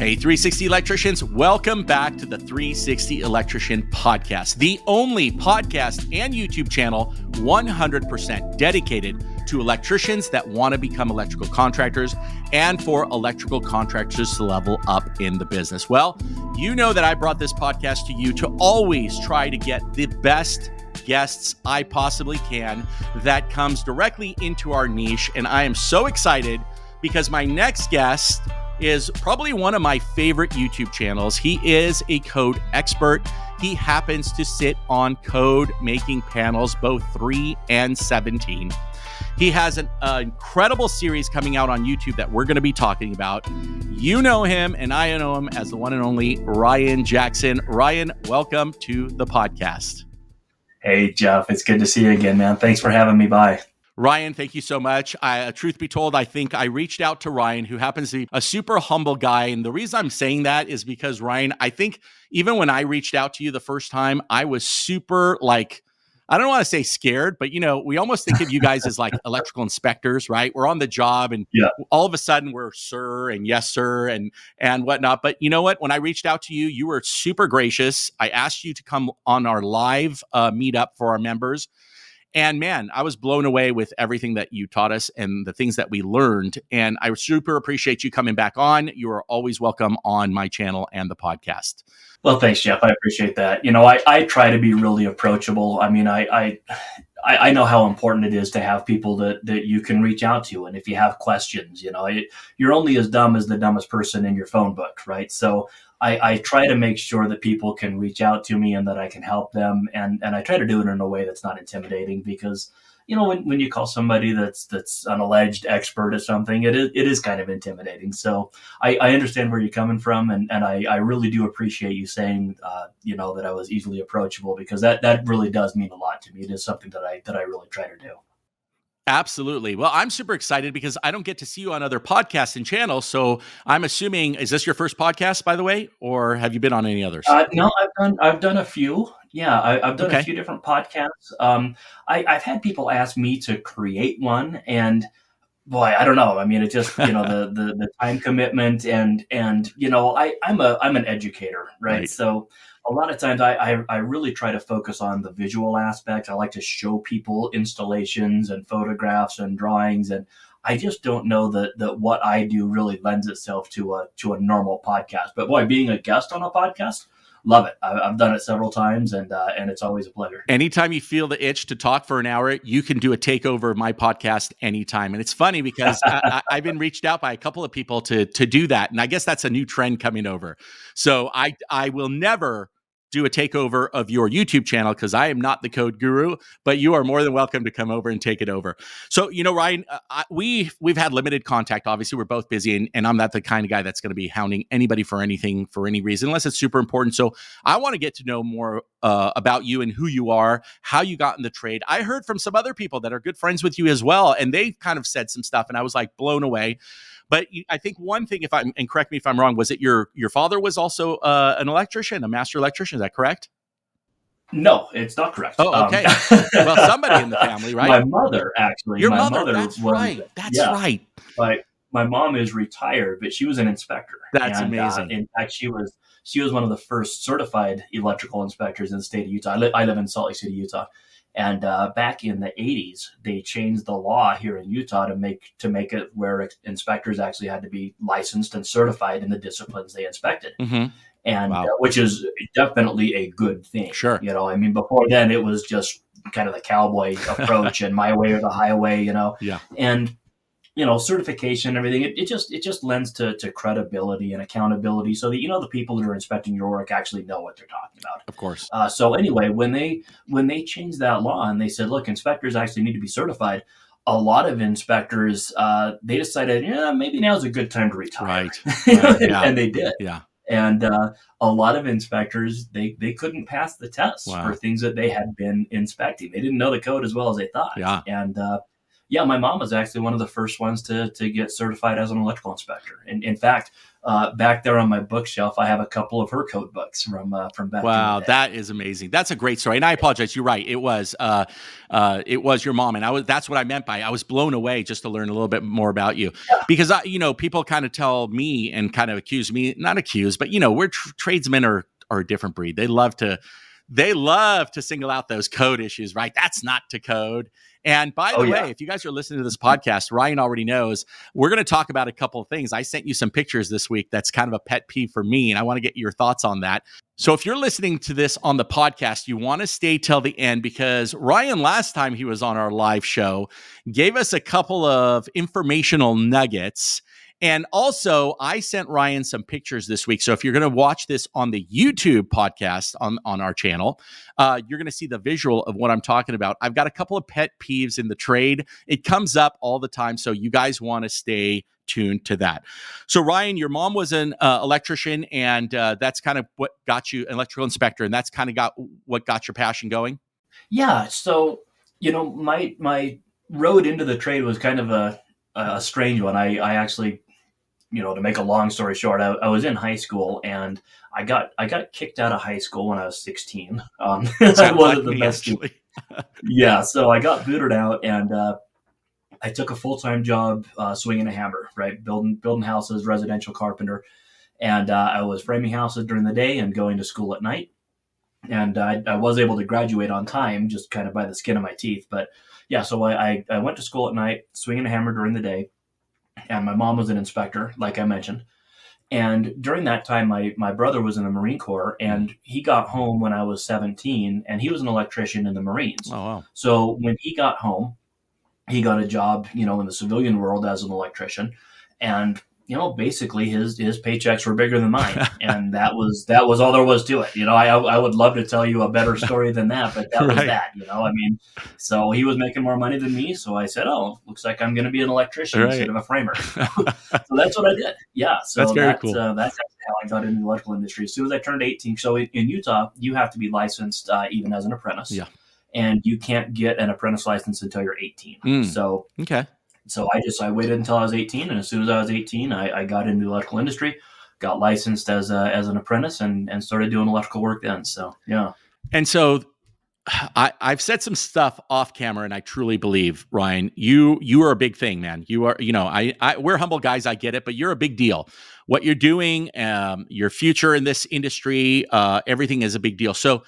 Hey, 360 electricians, welcome back to the 360 Electrician Podcast, the only podcast and YouTube channel 100% dedicated to electricians that want to become electrical contractors and for electrical contractors to level up in the business. Well, you know that I brought this podcast to you to always try to get the best guests I possibly can that comes directly into our niche. And I am so excited because my next guest is probably one of my favorite YouTube channels. He is a code expert. He happens to sit on code making panels, both 3 and 17. He has an uh, incredible series coming out on YouTube that we're going to be talking about. You know him, and I know him as the one and only Ryan Jackson. Ryan, welcome to the podcast. Hey, Jeff. It's good to see you again, man. Thanks for having me by. Ryan, thank you so much. I, uh, truth be told, I think I reached out to Ryan, who happens to be a super humble guy. And the reason I'm saying that is because, Ryan, I think even when I reached out to you the first time, I was super like, I don't want to say scared, but you know, we almost think of you guys as like electrical inspectors, right? We're on the job and yeah. all of a sudden we're sir and yes, sir, and and whatnot. But you know what? When I reached out to you, you were super gracious. I asked you to come on our live uh, meetup for our members. And man, I was blown away with everything that you taught us and the things that we learned. And I super appreciate you coming back on. You are always welcome on my channel and the podcast. Well, thanks, Jeff. I appreciate that. You know, I, I try to be really approachable. I mean, I, I I, know how important it is to have people that, that you can reach out to. And if you have questions, you know, it, you're only as dumb as the dumbest person in your phone book, right? So I, I, try to make sure that people can reach out to me and that I can help them. And, and I try to do it in a way that's not intimidating because, you know, when, when you call somebody that's that's an alleged expert at something, it is, it is kind of intimidating. So I, I understand where you're coming from. And, and I, I really do appreciate you saying, uh, you know, that I was easily approachable because that, that really does mean a lot to me. It is something that I, that I really try to do. Absolutely. Well, I'm super excited because I don't get to see you on other podcasts and channels. So I'm assuming is this your first podcast, by the way, or have you been on any others? Uh, no, I've done I've done a few. Yeah, I, have done okay. a few different podcasts. Um, I, I've had people ask me to create one, and boy, I don't know. I mean, it just you know the, the the time commitment and and you know I I'm a I'm an educator, right? right. So a lot of times I, I, I really try to focus on the visual aspect. I like to show people installations and photographs and drawings, and I just don't know that that what I do really lends itself to a to a normal podcast. But boy, being a guest on a podcast, love it. I've done it several times, and uh, and it's always a pleasure. Anytime you feel the itch to talk for an hour, you can do a takeover of my podcast anytime. And it's funny because I, have been reached out by a couple of people to to do that, and I guess that's a new trend coming over. So I I will never do a takeover of your YouTube channel because I am not the code guru, but you are more than welcome to come over and take it over. So, you know, Ryan, uh, I, we we've had limited contact. Obviously, we're both busy, and, and I'm not the kind of guy that's going to be hounding anybody for anything for any reason unless it's super important. So, I want to get to know more uh, about you and who you are, how you got in the trade. I heard from some other people that are good friends with you as well, and they kind of said some stuff, and I was like blown away. But I think one thing, if I'm and correct me if I'm wrong, was it your your father was also uh, an electrician, a master electrician? Is that correct? No, it's not correct. Oh, um, okay. Um, well, somebody in the family, right? My mother, actually. Your my mother. mother that's was, right. That's yeah, right. My my mom is retired, but she was an inspector. That's and, uh, amazing. Uh, in fact, she was she was one of the first certified electrical inspectors in the state of Utah. I, li- I live in Salt Lake City, Utah, and uh, back in the 80s, they changed the law here in Utah to make to make it where inspectors actually had to be licensed and certified in the disciplines they inspected, mm-hmm. and wow. uh, which is definitely a good thing. Sure, you know, I mean, before then it was just kind of the cowboy approach and my way or the highway, you know. Yeah, and you know certification and everything it, it just it just lends to, to credibility and accountability so that you know the people that are inspecting your work actually know what they're talking about. Of course. Uh, so anyway when they when they changed that law and they said look inspectors actually need to be certified a lot of inspectors uh, they decided yeah maybe now's a good time to retire. Right, right. Yeah. and they did. Yeah. And uh, a lot of inspectors they, they couldn't pass the test wow. for things that they had been inspecting. They didn't know the code as well as they thought. Yeah. And uh, yeah, my mom was actually one of the first ones to to get certified as an electrical inspector. And in fact, uh, back there on my bookshelf, I have a couple of her code books from uh, from back. Wow, that is amazing. That's a great story. And I apologize. You're right. It was uh, uh, it was your mom, and I was that's what I meant by I was blown away just to learn a little bit more about you yeah. because I, you know people kind of tell me and kind of accuse me, not accuse, but you know we're tr- tradesmen are are a different breed. They love to they love to single out those code issues, right? That's not to code. And by the oh, way, yeah. if you guys are listening to this podcast, Ryan already knows we're going to talk about a couple of things. I sent you some pictures this week that's kind of a pet peeve for me, and I want to get your thoughts on that. So if you're listening to this on the podcast, you want to stay till the end because Ryan, last time he was on our live show, gave us a couple of informational nuggets and also, I sent Ryan some pictures this week. So if you're going to watch this on the YouTube podcast on, on our channel, uh, you're going to see the visual of what I'm talking about. I've got a couple of pet peeves in the trade. It comes up all the time. So you guys want to stay tuned to that. So, Ryan, your mom was an uh, electrician, and uh, that's kind of what got you an electrical inspector, and that's kind of got what got your passion going. Yeah. So, you know, my my road into the trade was kind of a a strange one. I I actually you know, to make a long story short, I, I, was in high school and I got I got kicked out of high school when I was 16. Um, I wasn't the best. yeah, so I got booted out and uh, I took a full time job uh, swinging a hammer, right, building building houses, residential carpenter, and uh, I was framing houses during the day and going to school at night. And I, I was able to graduate on time, just kind of by the skin of my teeth. But yeah, so I, I, I went to school at night, swinging a hammer during the day and my mom was an inspector, like I mentioned. And during that time, my, my brother was in the Marine Corps, and he got home when I was 17, and he was an electrician in the Marines. Oh, wow. So when he got home, he got a job, you know, in the civilian world as an electrician. And you know, basically his his paychecks were bigger than mine, and that was that was all there was to it. You know, I I would love to tell you a better story than that, but that right. was that. You know, I mean, so he was making more money than me, so I said, "Oh, looks like I'm going to be an electrician right. instead of a framer." so that's what I did. Yeah, so that's very that's, cool. Uh, that's how I got into the electrical industry. As soon as I turned 18, so in, in Utah, you have to be licensed uh, even as an apprentice. Yeah. And you can't get an apprentice license until you're 18. Mm. So okay, so I just I waited until I was 18, and as soon as I was 18, I, I got into the electrical industry, got licensed as a, as an apprentice, and and started doing electrical work then. So yeah. And so I, I've said some stuff off camera, and I truly believe Ryan, you you are a big thing, man. You are, you know, I, I we're humble guys, I get it, but you're a big deal. What you're doing, um, your future in this industry, uh, everything is a big deal. So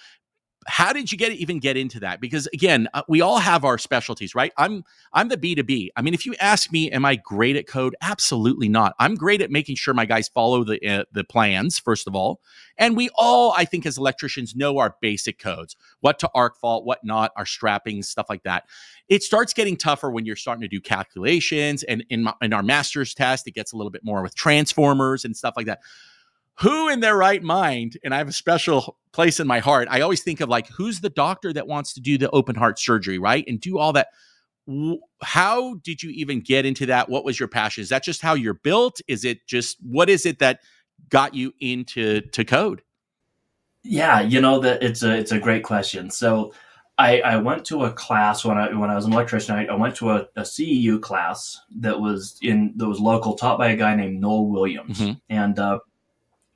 how did you get even get into that? Because again uh, we all have our specialties right? I'm i'm the b2b i mean if you ask me am i great at code? Absolutely not. I'm great at making sure my guys follow the uh, the plans first of all. And we all i think as electricians know our basic codes what to arc fault what not our strappings stuff like that. It starts getting tougher when you're starting to do calculations and in, my, in our master's test it gets a little bit more with transformers and stuff like that. Who in their right mind, and I have a special place in my heart, I always think of like, who's the doctor that wants to do the open heart surgery, right? And do all that. How did you even get into that? What was your passion? Is that just how you're built? Is it just what is it that got you into to code? Yeah, you know that it's a it's a great question. So I, I went to a class when I when I was an electrician. I, I went to a, a, CEU class that was in that was local, taught by a guy named Noel Williams, mm-hmm. and uh,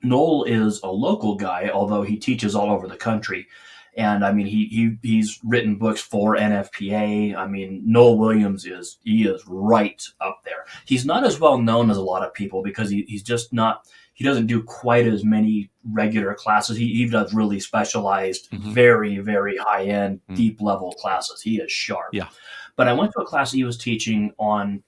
Noel is a local guy, although he teaches all over the country. And I mean, he, he he's written books for NFPA. I mean, Noel Williams is he is right up there. He's not as well known as a lot of people because he, he's just not. He doesn't do quite as many regular classes. He, he does really specialized, mm-hmm. very very high end, mm-hmm. deep level classes. He is sharp. Yeah. But I went to a class he was teaching on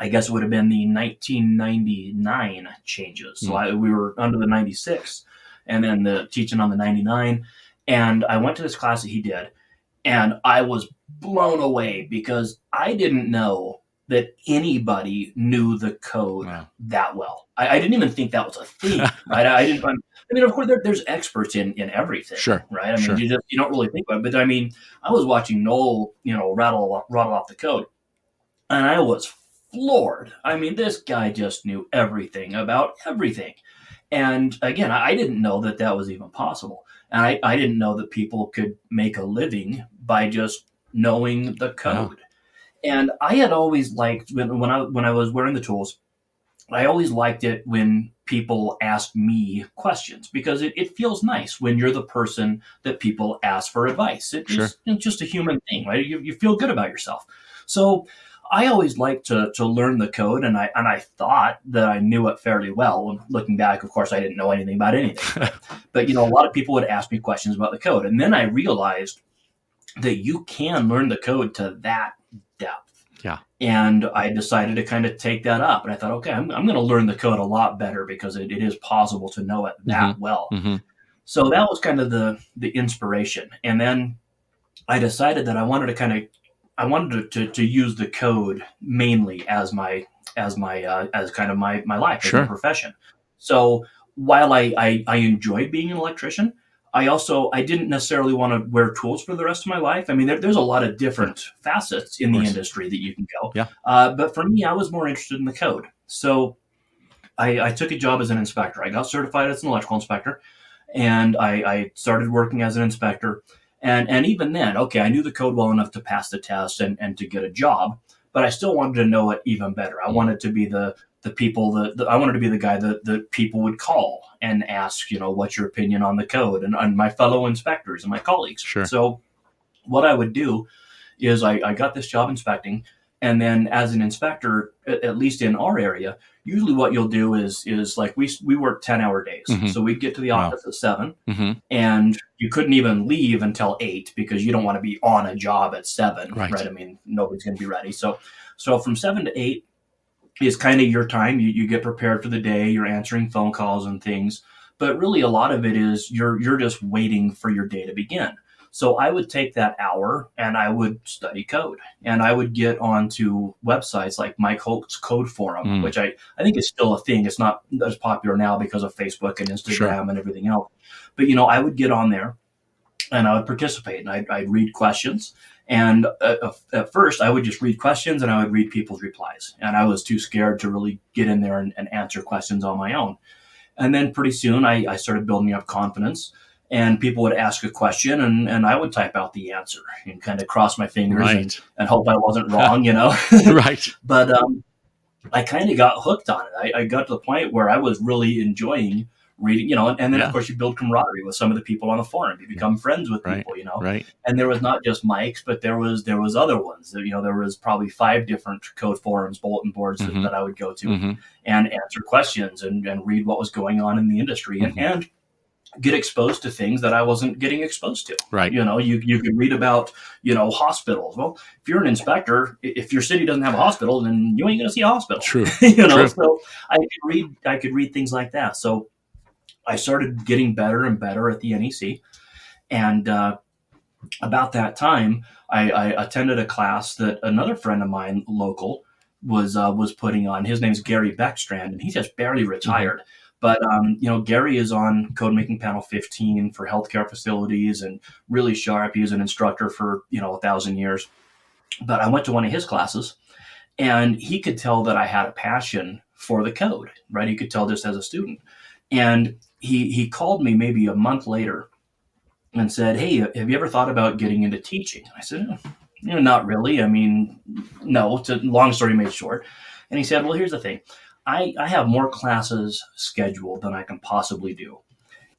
I guess it would have been the 1999 changes. So hmm. I, we were under the 96 and then the teaching on the 99. And I went to this class that he did and I was blown away because I didn't know that anybody knew the code wow. that well. I, I, didn't even think that was a thing, right? I, didn't. I mean, of course, there, there's experts in in everything, sure, right? I mean, sure. you just you don't really think about it. But I mean, I was watching Noel, you know, rattle rattle off the code, and I was floored. I mean, this guy just knew everything about everything. And again, I didn't know that that was even possible. And I, I didn't know that people could make a living by just knowing the code. And I had always liked when, when I when I was wearing the tools, I always liked it when people asked me questions because it, it feels nice when you're the person that people ask for advice. It, Sure. it's, it's just a human thing, right? You, you feel good about yourself. So I always liked to, to learn the code, and I and I thought that I knew it fairly well. And looking back, of course, I didn't know anything about anything. but you know, a lot of people would ask me questions about the code, and then I realized that you can learn the code to that depth. Yeah. And I decided to kind of take that up, and I thought, okay, I'm, I'm going to learn the code a lot better because it, it is possible to know it that well. hmm So that was kind of the the inspiration, and then I decided that I wanted to kind of I wanted to, to, to use the code mainly as my as my uh, as kind of my my life as Sure. my profession. So while I, I I enjoyed being an electrician, I also I didn't necessarily want to wear tools for the rest of my life. I mean, there, there's a lot of different facets in the industry that you can go. Yeah. Uh, but for me, I was more interested in the code. So I, I took a job as an inspector. I got certified as an electrical inspector, and I, I started working as an inspector. And and even then, okay, I knew the code well enough to pass the test and, and to get a job, but I still wanted to know it even better. I wanted to be the the people that that- I wanted to be the guy that, that people would call and ask, you know, what's your opinion on the code and, and my fellow inspectors and my colleagues. Sure. So what I would do is I, I got this job inspecting and then as an inspector, at, at least in our area, usually what you'll do is is like we we work 10 hour days. Mhm. So we'd get to the Wow. office at seven hmm and you couldn't even leave until eight because you don't want to be on a job at seven, Right. right? I mean, nobody's going to be ready. So, so from seven to eight is kind of your time. You, you get prepared for the day. You're answering phone calls and things, but really a lot of it is you're you're just waiting for your day to begin. So I would take that hour and I would study code and I would get onto websites like Mike Holt's Code Forum, Mm. which I, I think is still a thing. It's not as popular now because of Facebook and Instagram Sure. and everything else. But you know, I would get on there and I would participate and I'd, I'd read questions. And uh, at first, I would just read questions and I would read people's replies. And I was too scared to really get in there and, and answer questions on my own. And then pretty soon, I, I started building up confidence. And people would ask a question, and, and I would type out the answer and kind of cross my fingers and, Right. and hope I wasn't wrong, you know. right. but um, I kind of got hooked on it. I, I got to the point where I was really enjoying reading, you know, and, and then Yeah. of course you build camaraderie with some of the people on the forum. You become friends with Right. people, you know. Right. And there was not just Mike's, but there was there was other ones. You know, there was probably five different code forums, bulletin boards that- Mhm. that I would go to hmm and answer questions and, and read what was going on in the industry and, Mhm. and get exposed to things that I wasn't getting exposed to. Right. You know, you, you could read about, you know, hospitals. Well, if you're an inspector, if your city doesn't have a hospital, then you ain't going to see a hospital. True. you know, True. so I could read, I could read things like that. So I started getting better and better at the NEC. And uh, about that time, I, I attended a class that another friend of mine, local, was uh, was putting on. His name's Gary Beckstrand, and he just barely retired. But um, you know, Gary is on Code Making Panel 15 for healthcare facilities, and really sharp. He was an instructor for you know a thousand years. But I went to one of his classes, and he could tell that I had a passion for the code. Right, he could tell just as a student, and he he called me maybe a month later and said, "Hey, have you ever thought about getting into teaching?" I said, "Oh, "You know, not really. I mean, no." To long story made short, and he said, "Well, here's the thing. I I have more classes scheduled than I can possibly do."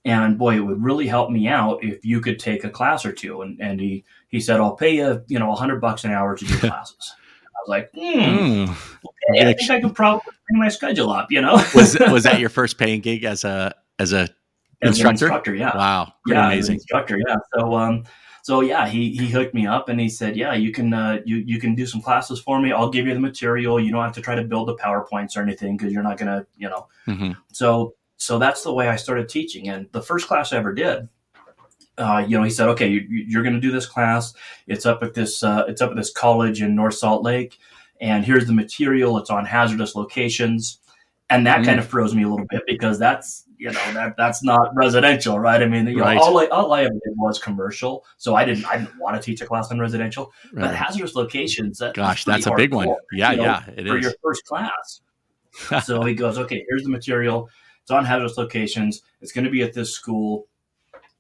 And boy, it would really help me out if you could take a class or two. And, and he, he said, I'll pay you, you know, a hundred bucks an hour to do classes. I was like, hmm, Mm. okay, I think I could probably bring my schedule up, you know? Was was that your first paying gig as a as a As an instructor? instructor, yeah. wow? Pretty yeah, as an amazing. instructor. Yeah. So, um, so yeah, he, he hooked me up and he said, yeah, you can, uh, you, you can do some classes for me. I'll give you the material. You don't have to try to build the PowerPoints or anything because you're not going to, you know, hmm so, so that's the way I started teaching. And the first class I ever did, uh, you know, he said, okay, you, you're going to do this class. It's up at this, uh, it's up at this college in North Salt Lake. And here's the material. It's on hazardous locations. And that Mm. kind of froze me a little bit because that's, you know, that that's not residential, right? I mean, you know, all, I, all I ever did was commercial. So I didn't, I didn't want to teach a class on residential, but hazardous locations, that, Gosh, that's a big one. Yeah, you know, yeah, it for is. your first class. so he goes, okay, here's the material. It's on hazardous locations. It's going to be at this school.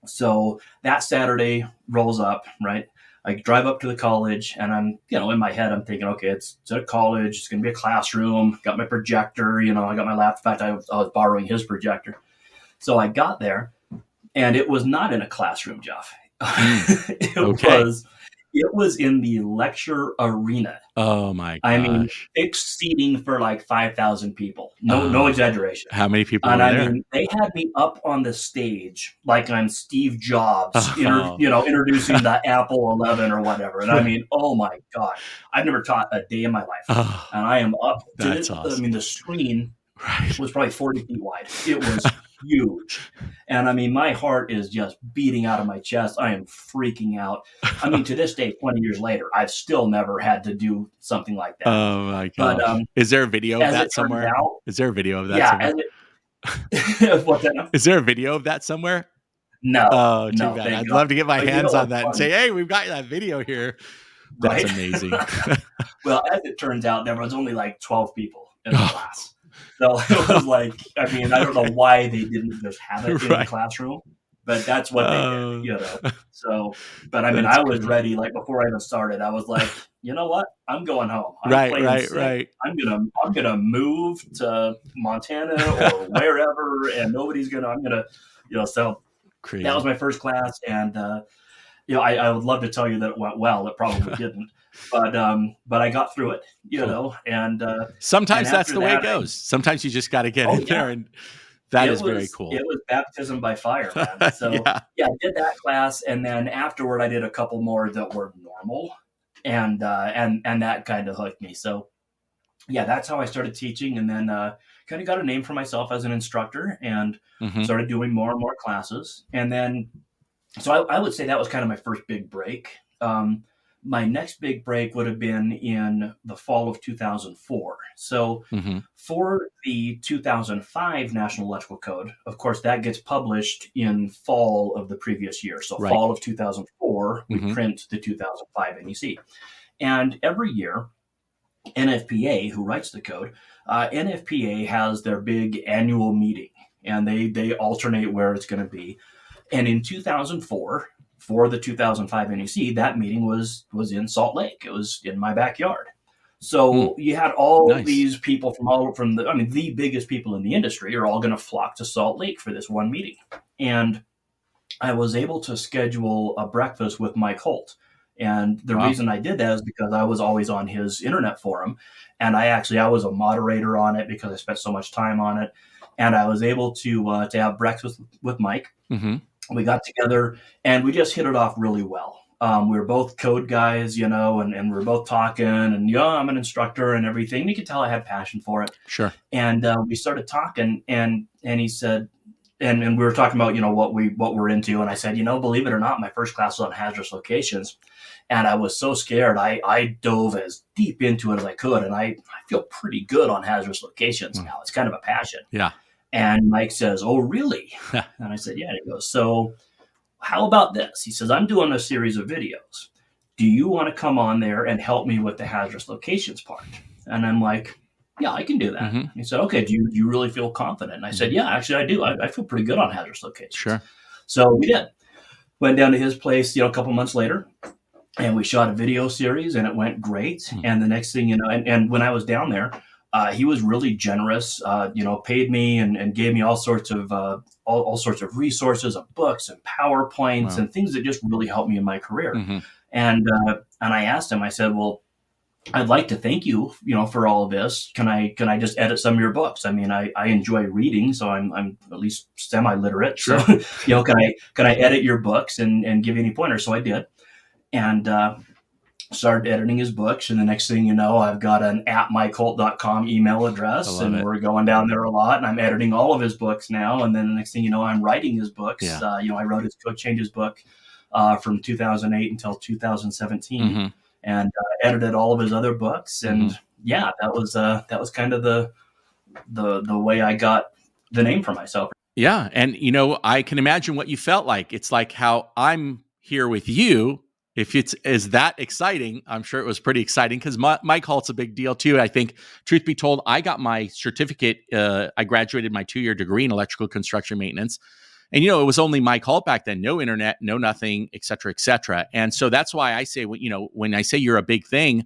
So that Saturday rolls up, right? I drive up to the college, and I'm, you know, in my head, I'm thinking, okay, it's, it's a college, it's going to be a classroom. Got my projector, you know, I got my laptop. In fact, I was, I was borrowing his projector. So I got there, and it was not in a classroom, Jeff. it Okay. was it was in the lecture arena. Oh my gosh. I mean, fixed seating for like five thousand people. No, Oh. no exaggeration. how many people And were I there? mean, they had me up on the stage like I'm Steve Jobs, Oh. inter- you know, introducing the Apple 11 or whatever. And I mean, oh my god, I've never taught a day in my life, oh, and I am up. That's the- I mean, the screen right. was probably 40 feet wide. It was huge. And I mean, my heart is just beating out of my chest. I am freaking out. I mean, to this day, 20 years later, I've still never had to do something like that. Oh my god! but um, Is there a video of that somewhere? out, Is there a video of that yeah, somewhere? it, that? Is there a video of that somewhere? No, Oh, too no, bad. I'd God. love to get my But you hands know on that and say, hey, we've got that video here. That's right? amazing. well, as it turns out, there was only like 12 people in the class. So it was like, I mean, I don't know why they didn't just have it in the classroom, but that's what they Oh. did, you know. So, but I mean, I was ready. Like before I even started, I was like, you know what? I'm going home. I'm right, right, sick. right. I'm gonna, I'm gonna move to Montana or wherever, and nobody's gonna. I'm gonna, you know. So Crazy. that was my first class, and uh, you know, I, I would love to tell you that it went well. It probably didn't, but um, but I got through it, you Cool. know, and uh, Sometimes and that's the way it that, goes. Sometimes you just got to get Oh, in there, and that it is very cool. It was baptism by fire, man. So yeah. yeah, I did that class, and then afterward, I did a couple more that were normal, and uh, and and that kind of hooked me. So yeah, that's how I started teaching, and then uh, kind of got a name for myself as an instructor, and Mhm. started doing more and more classes, and then so I, I would say that was kind of my first big break. Um, my next big break would have been in the fall of 2004. So Mhm. for the 2005 National Electrical Code, of course, that gets published in fall of the previous year. So Right. fall of 2004, we Mhm. print the 2005 NEC. And every year, NFPA, who writes the code, uh, NFPA has their big annual meeting, and they they alternate where it's going to be. And in 2004, for the 2005 NEC, that meeting was was in Salt Lake. It was in my backyard. So you had all. Nice. these people from all from the I mean the biggest people in the industry are all going to flock to Salt Lake for this one meeting. And I was able to schedule a breakfast with Mike Holt. And the Wow. reason I did that is because I was always on his internet forum and I actually I was a moderator on it because I spent so much time on it and I was able to uh, to have breakfast with Mike Mhm. We got together and we just hit it off really well. Um, we were both code guys, you know, and, and we were both talking and yeah, I'm an instructor and everything. You could tell I had passion for it. Sure. And uh, we started talking and and he said and, and we were talking about, you know, what we what we're into. And I said, you know, believe it or not, my first class was on hazardous locations. And I was so scared. I, I dove as deep into it as I could. And I, I feel pretty good on hazardous locations Hmm. now. It's kind of a passion. Yeah. And Mike says, Oh, really? and I said, Yeah. And he goes, So how about this? He says, I'm doing a series of videos. Do you want to come on there and help me with the hazardous locations part? And I'm like, Yeah, I can do that. Mhm. He said, Okay, do you, do you really feel confident? And I said, Yeah, actually, I do. I, I feel pretty good on hazardous locations. Sure. So we did. Went down to his place, you know, a couple months later, and we shot a video series, and it went great. Hmm. And the next thing you know, and, and when I was down there, uh, he was really generous. Uh, you know, paid me and, and gave me all sorts of uh, all, all sorts of resources, of books and powerpoints Wow. and things that just really helped me in my career. Mhm. And uh, and I asked him, I said, well. I'd like to thank you, you know, for all of this. Can I can I just edit some of your books? I mean, I, I enjoy reading, so I'm I'm at least semi literate. So you know, can I can I edit your books and and give you any pointers? So I did, and uh, started editing his books. And the next thing you know, I've got an at mikeholt.com email address, and it. we're going down there a lot. And I'm editing all of his books now. And then the next thing you know, I'm writing his books. Yeah. Uh, you know, I wrote his Code Changes book uh, from 2008 until 2017 Mhm. and uh, edited all of his other books. And Mm-hmm. yeah, that was uh, that was kind of the the the way I got the name for myself. Yeah. And, you know, I can imagine what you felt like. It's like how I'm here with you. If it's is that exciting, I'm sure it was pretty exciting because Mike Holt's a big deal too. I think, truth be told, I got my certificate. Uh, I graduated my two year degree in electrical construction maintenance, and you know it was only Mike Holt back then, no internet, no nothing, et cetera, et cetera. And so that's why I say, you know, when I say you're a big thing,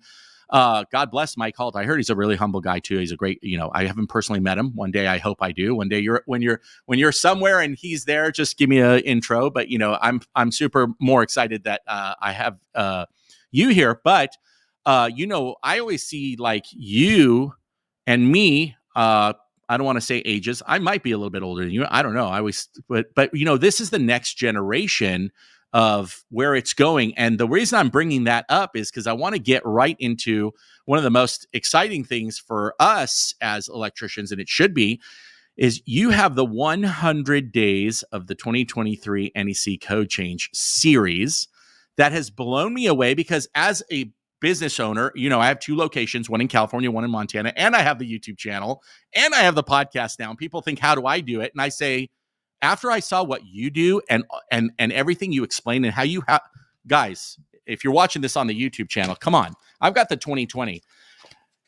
uh, God bless Mike Holt. I heard he's a really humble guy too. He's a great, you know, I haven't personally met him. One day I hope I do. One day you're when you're when you're somewhere and he's there, just give me an intro. But you know, I'm I'm super more excited that uh, I have uh, you here. But uh, you know, I always see like you and me. Uh, I don't want to say ages. I might be a little bit older than you. I don't know. I always, but but you know, this is the next generation of where it's going. And the reason I'm bringing that up is because I want to get right into one of the most exciting things for us as electricians, and it should be, is you have the 100 days of the 2023 NEC code change series that has blown me away because as a business owner, you know, I have two locations, one in California, one in Montana, and I have the YouTube channel and I have the podcast now. And people think, how do I do it? And I say, after I saw what you do and and and everything you explain and how you have guys, if you're watching this on the YouTube channel, come on. I've got the 2020.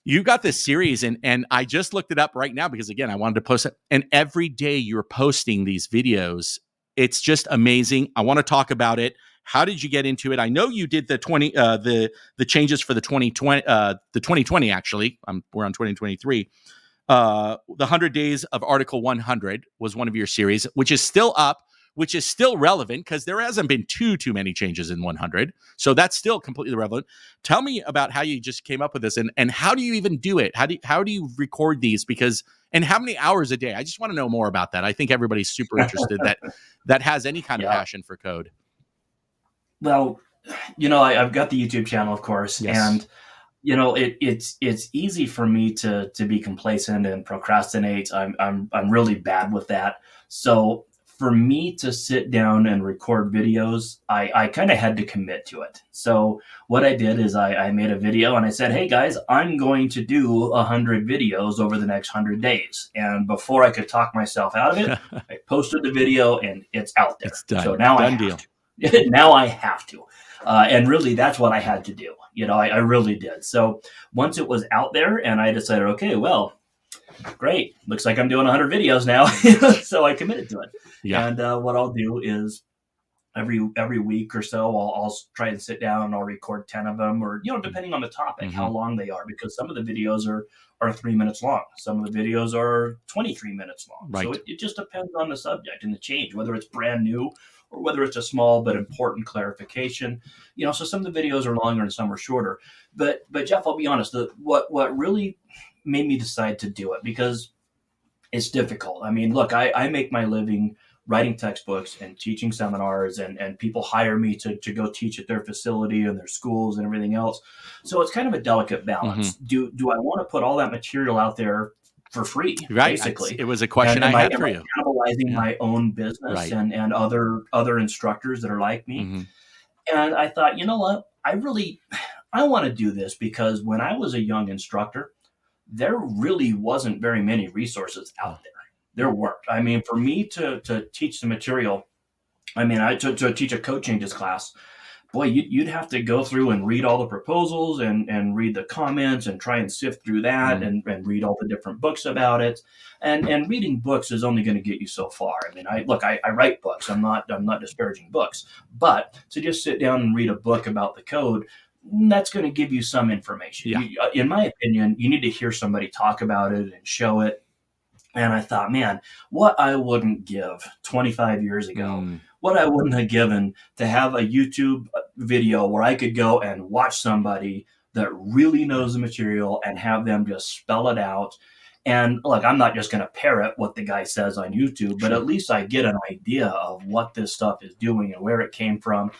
You got this series and and I just looked it up right now because again, I wanted to post it and every day you're posting these videos. It's just amazing. I want to talk about it. How did you get into it? I know you did the 20 uh the the changes for the 2020 uh the 2020 actually. I'm we're on 2023 uh, the 100 Days of Article 100 was one of your series, which is still up, which is still relevant because there hasn't been too too many changes in 100. So that's still completely relevant. Tell me about how you just came up with this and and how do you even do it? How do you, how do you record these because and how many hours a day? I just want to know more about that. I think everybody's super interested that that has any kind yeah. of passion for code. Well, you know, I, have got the YouTube channel, of course, yes. and you know, it, it's it's easy for me to to be complacent and procrastinate. I'm I'm I'm really bad with that. So for me to sit down and record videos, I, I kind of had to commit to it. So what I did is I, I made a video and I said, hey guys, I'm going to do a hundred videos over the next hundred days. And before I could talk myself out of it, I posted the video and it's out there. It's done. So now done I deal. To. now I have to. Uh, and really, that's what I had to do. You know, I, I really did. So once it was out there, and I decided, okay, well, great. Looks like I'm doing 100 videos now. so I committed to it. Yeah. And uh, what I'll do is every every week or so, I'll, I'll try and sit down and I'll record 10 of them, or you know, depending on the topic, mm-hmm. how long they are, because some of the videos are are three minutes long. Some of the videos are 23 minutes long. Right. So it, it just depends on the subject and the change, whether it's brand new or whether it's a small but important clarification. You know, so some of the videos are longer and some are shorter. But but Jeff, I'll be honest, the, what what really made me decide to do it because it's difficult. I mean, look, I, I make my living writing textbooks and teaching seminars and, and people hire me to, to go teach at their facility and their schools and everything else. So it's kind of a delicate balance. Mm-hmm. Do do I want to put all that material out there for free, right. basically. It was a question I had I, for you. Cannibalizing yeah. my own business right. and, and other other instructors that are like me. Mm-hmm. And I thought, you know what? I really I want to do this because when I was a young instructor, there really wasn't very many resources out there. There weren't. I mean, for me to to teach the material, I mean, I to, to teach a code changes class, boy, you'd have to go through and read all the proposals and, and read the comments and try and sift through that mm. and, and read all the different books about it. And and reading books is only going to get you so far. I mean, I look, I, I write books. I'm not I'm not disparaging books, but to just sit down and read a book about the code, that's going to give you some information. Yeah. You, uh, in my opinion, you need to hear somebody talk about it and show it. And I thought, man, what I wouldn't give 25 years ago mm what I wouldn't have given to have a YouTube video where I could go and watch somebody that really knows the material and have them just spell it out. And look, I'm not just going to parrot what the guy says on YouTube, but at least I get an idea of what this stuff is doing and where it came from.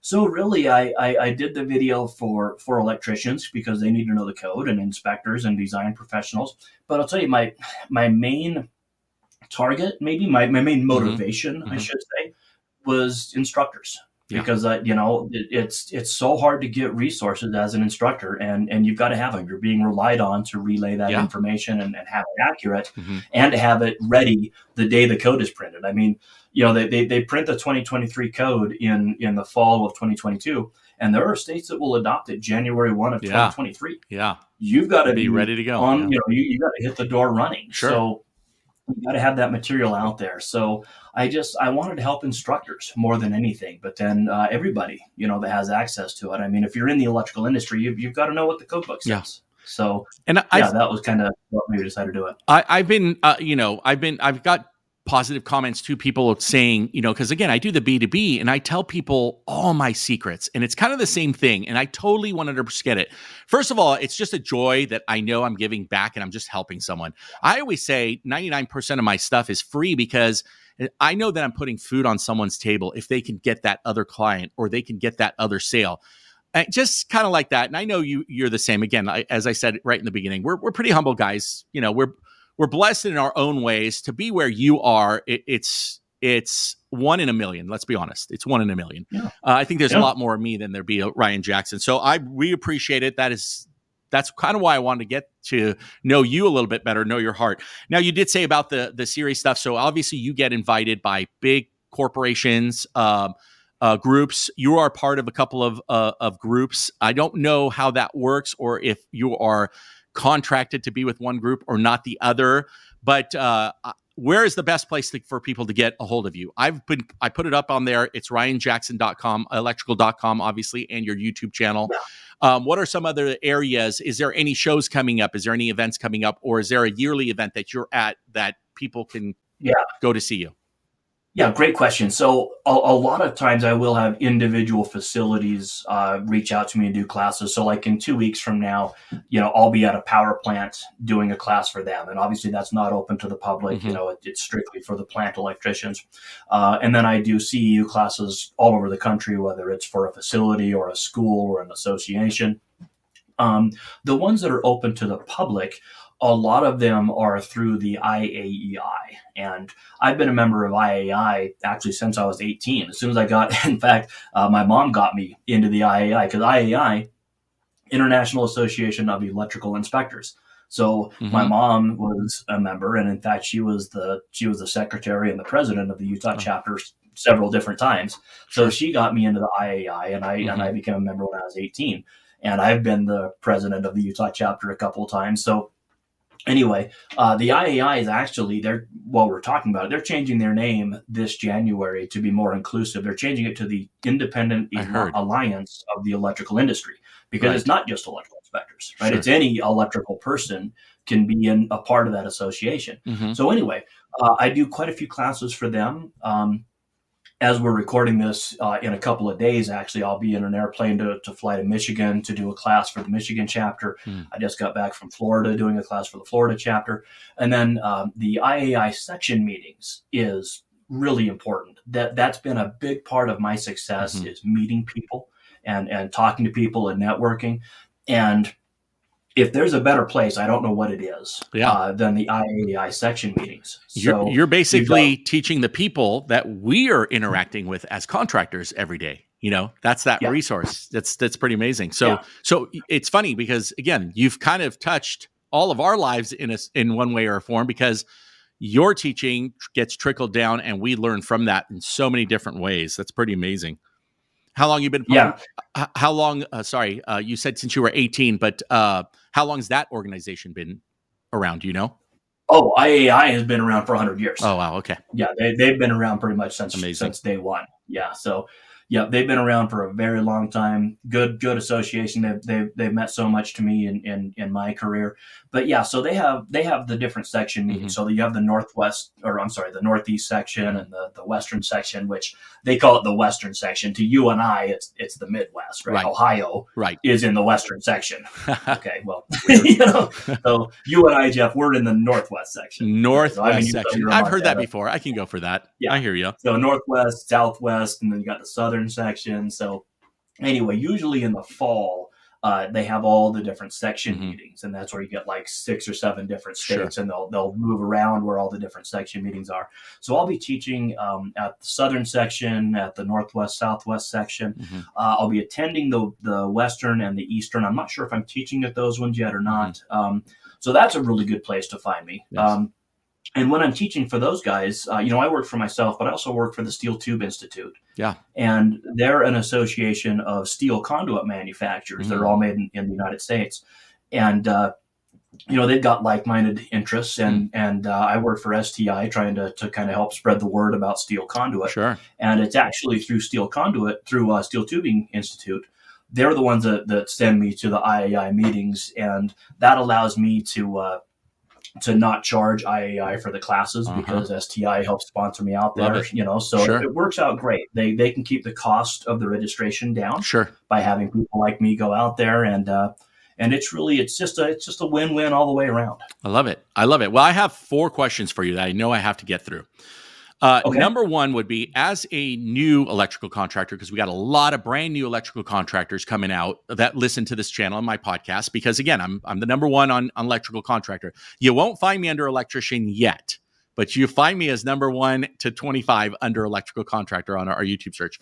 So really, I, I, I, did the video for for electricians because they need to know the code and inspectors and design professionals. But I'll tell you, my my main target, maybe my, my main mm-hmm. motivation, mm-hmm. I should say, was instructors yeah. because uh, you know it, it's it's so hard to get resources as an instructor and and you've got to have them you're being relied on to relay that yeah. information and, and, have it accurate mm-hmm. and to have it ready the day the code is printed i mean you know they, they, they print the 2023 code in in the fall of 2022 and there are states that will adopt it january 1 of yeah. 2023 yeah you've got to be, be ready to go on you know you, you got to hit the door running sure. so you got to have that material out there. So I just I wanted to help instructors more than anything, but then uh, everybody you know that has access to it. I mean, if you're in the electrical industry, you've, you've got to know what the code book says. Yeah. So and I, yeah, that was kind of what we decided to do it. I, I've been, uh, you know, I've been, I've got positive comments to people saying, you know, because again, I do the B2B and I tell people all my secrets, and it's kind of the same thing. And I totally 100% get it. First of all, it's just a joy that I know I'm giving back and I'm just helping someone. I always say 99% of my stuff is free because I know that I'm putting food on someone's table if they can get that other client or they can get that other sale. And just kind of like that. And I know you you're the same. Again, I, as I said right in the beginning, we're we're pretty humble guys. You know, we're we're blessed in our own ways to be where you are. It, it's it's one in a million. Let's be honest. It's one in a million. Yeah. Uh, I think there's yeah. a lot more of me than there be Ryan Jackson. So I we appreciate it. That is that's kind of why I wanted to get to know you a little bit better, know your heart. Now you did say about the the series stuff. So obviously you get invited by big corporations. Um, uh, groups. You are part of a couple of uh, of groups. I don't know how that works, or if you are contracted to be with one group or not the other. But uh, where is the best place to, for people to get a hold of you? I've been I put it up on there. It's ryanjackson.com, electrical.com, obviously, and your YouTube channel. Um, what are some other areas? Is there any shows coming up? Is there any events coming up, or is there a yearly event that you're at that people can yeah. go to see you? Yeah, great question. So a, a, lot of times I will have individual facilities uh, reach out to me and do classes. So like in two weeks from now, you know, I'll be at a power plant doing a class for them, and obviously that's not open to the public. Mm-hmm. You know, it, it's strictly for the plant electricians. Uh, and then I do CEU classes all over the country, whether it's for a facility or a school or an association. Um, the ones that are open to the public a lot of them are through the IAEI. And I've been a member of IAEI actually since I was 18. As soon as I got, in fact, uh, my mom got me into the IAEI because IAEI, International Association of Electrical Inspectors. So mm-hmm. my mom was a member, and in fact, she was the she was the secretary and the president of the Utah oh. chapter several different times. So she got me into the IAEI, and I mm-hmm. and I became a member when I was 18. And I've been the president of the Utah chapter a couple of times. So anyway, uh, the IAEI is actually they're while we're talking about it, they're changing their name this January to be more inclusive. They're changing it to the Independent Alliance of the Electrical Industry because right. it's not just electrical inspectors, right? Sure. It's any electrical person can be in a part of that association. Mm-hmm. So anyway, uh, I do quite a few classes for them. Um, as we're recording this uh, in a couple of days, actually, I'll be in an airplane to, to fly to Michigan to do a class for the Michigan chapter. Mm. I just got back from Florida doing a class for the Florida chapter. And then um, the IAI section meetings is really important. That, that's been a big part of my success mm-hmm. is meeting people and, and talking to people and networking. And if there's a better place, I don't know what it is yeah. uh, than the IAEI section meetings. So you're, you're basically teaching the people that we are interacting with as contractors every day. You know, that's that yeah. resource. That's that's pretty amazing. So yeah. so it's funny because again, you've kind of touched all of our lives in a, in one way or form because your teaching gets trickled down and we learn from that in so many different ways. That's pretty amazing. How long you been? Yeah. How long? Uh, sorry, uh, you said since you were 18, but uh, how long has that organization been around? Do you know? Oh, IAI has been around for 100 years. Oh, wow. Okay. Yeah, they, they've been around pretty much since Amazing. since day one. Yeah. So yeah, they've been around for a very long time. Good, good association. They've they've, they've meant so much to me in, in, in my career. But yeah, so they have they have the different section meetings. Mm-hmm. So you have the northwest, or I'm sorry, the northeast section and the, the western section, which they call it the western section. To you and I, it's it's the Midwest, right? right. Ohio, right, is in the western section. okay, well, you know, so you and I, Jeff, we're in the northwest section. Northwest so, I mean, section. I've heard that before. I can go for that. Yeah, I hear you. So northwest, southwest, and then you got the southern southern section. So anyway, usually in the fall, uh, they have all the different section mm-hmm. meetings, and that's where you get like six or seven different states, sure. and they'll they'll move around where all the different section meetings are. So I'll be teaching um, at the southern section, at the northwest southwest section. Mm-hmm. Uh, I'll be attending the the western and the eastern. I'm not sure if I'm teaching at those ones yet or not. Mm-hmm. Um, so that's a really good place to find me. Yes. Um, and when I'm teaching for those guys, uh, you know, I work for myself, but I also work for the Steel Tube Institute. Yeah. And they're an association of steel conduit manufacturers mm-hmm. that are mm. all made in, in, the United States. And uh, you know they've got like-minded interests and mm. and uh, i work for sti trying to, to kind of help spread the word about steel conduit sure and it's actually through steel conduit through uh, steel tubing institute they're the ones that, that send me to the iai meetings and that allows me to uh, to not charge iai for the classes uh-huh. because sti helps sponsor me out there you know so sure. it, works out great. They they can keep the cost of the registration down sure. by having people like me go out there and uh, and it's really it's just a it's just a win-win all the way around. I love it. I love it. Well i have four questions for you that i know i have to get through uh, okay. Number one would be as a new electrical contractor, because we got a lot of brand new electrical contractors coming out that listen to this channel and my podcast. Because again, I'm I'm the number one on, on electrical contractor. You won't find me under electrician yet, but you find me as number one to 25 under electrical contractor on our, our YouTube search.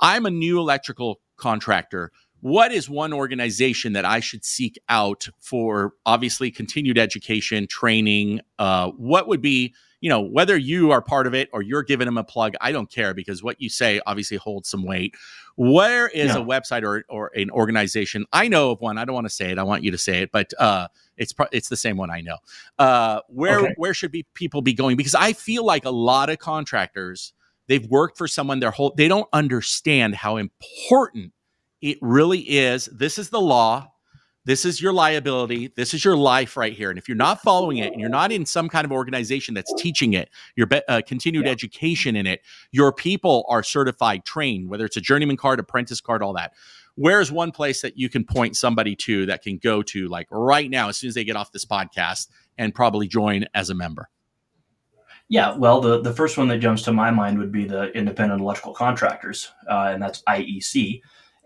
I'm a new electrical contractor what is one organization that I should seek out for obviously continued education, training? Uh, what would be, you know, whether you are part of it or you're giving them a plug, I don't care because what you say obviously holds some weight. Where is yeah. a website or, or an organization? I know of one. I don't want to say it. I want you to say it, but uh, it's it's the same one I know. Uh, where okay. where should be people be going? Because I feel like a lot of contractors they've worked for someone their whole they don't understand how important it really is. This is the law. This is your liability. This is your life right here. And if you're not following it and you're not in some kind of organization that's teaching it, your uh, continued yeah. education in it, your people are certified, trained, whether it's a journeyman card, apprentice card, all that. Where's one place that you can point somebody to that can go to like right now, as soon as they get off this podcast and probably join as a member? Yeah, well, the, the first one that jumps to my mind would be the independent electrical contractors, uh, and that's IEC.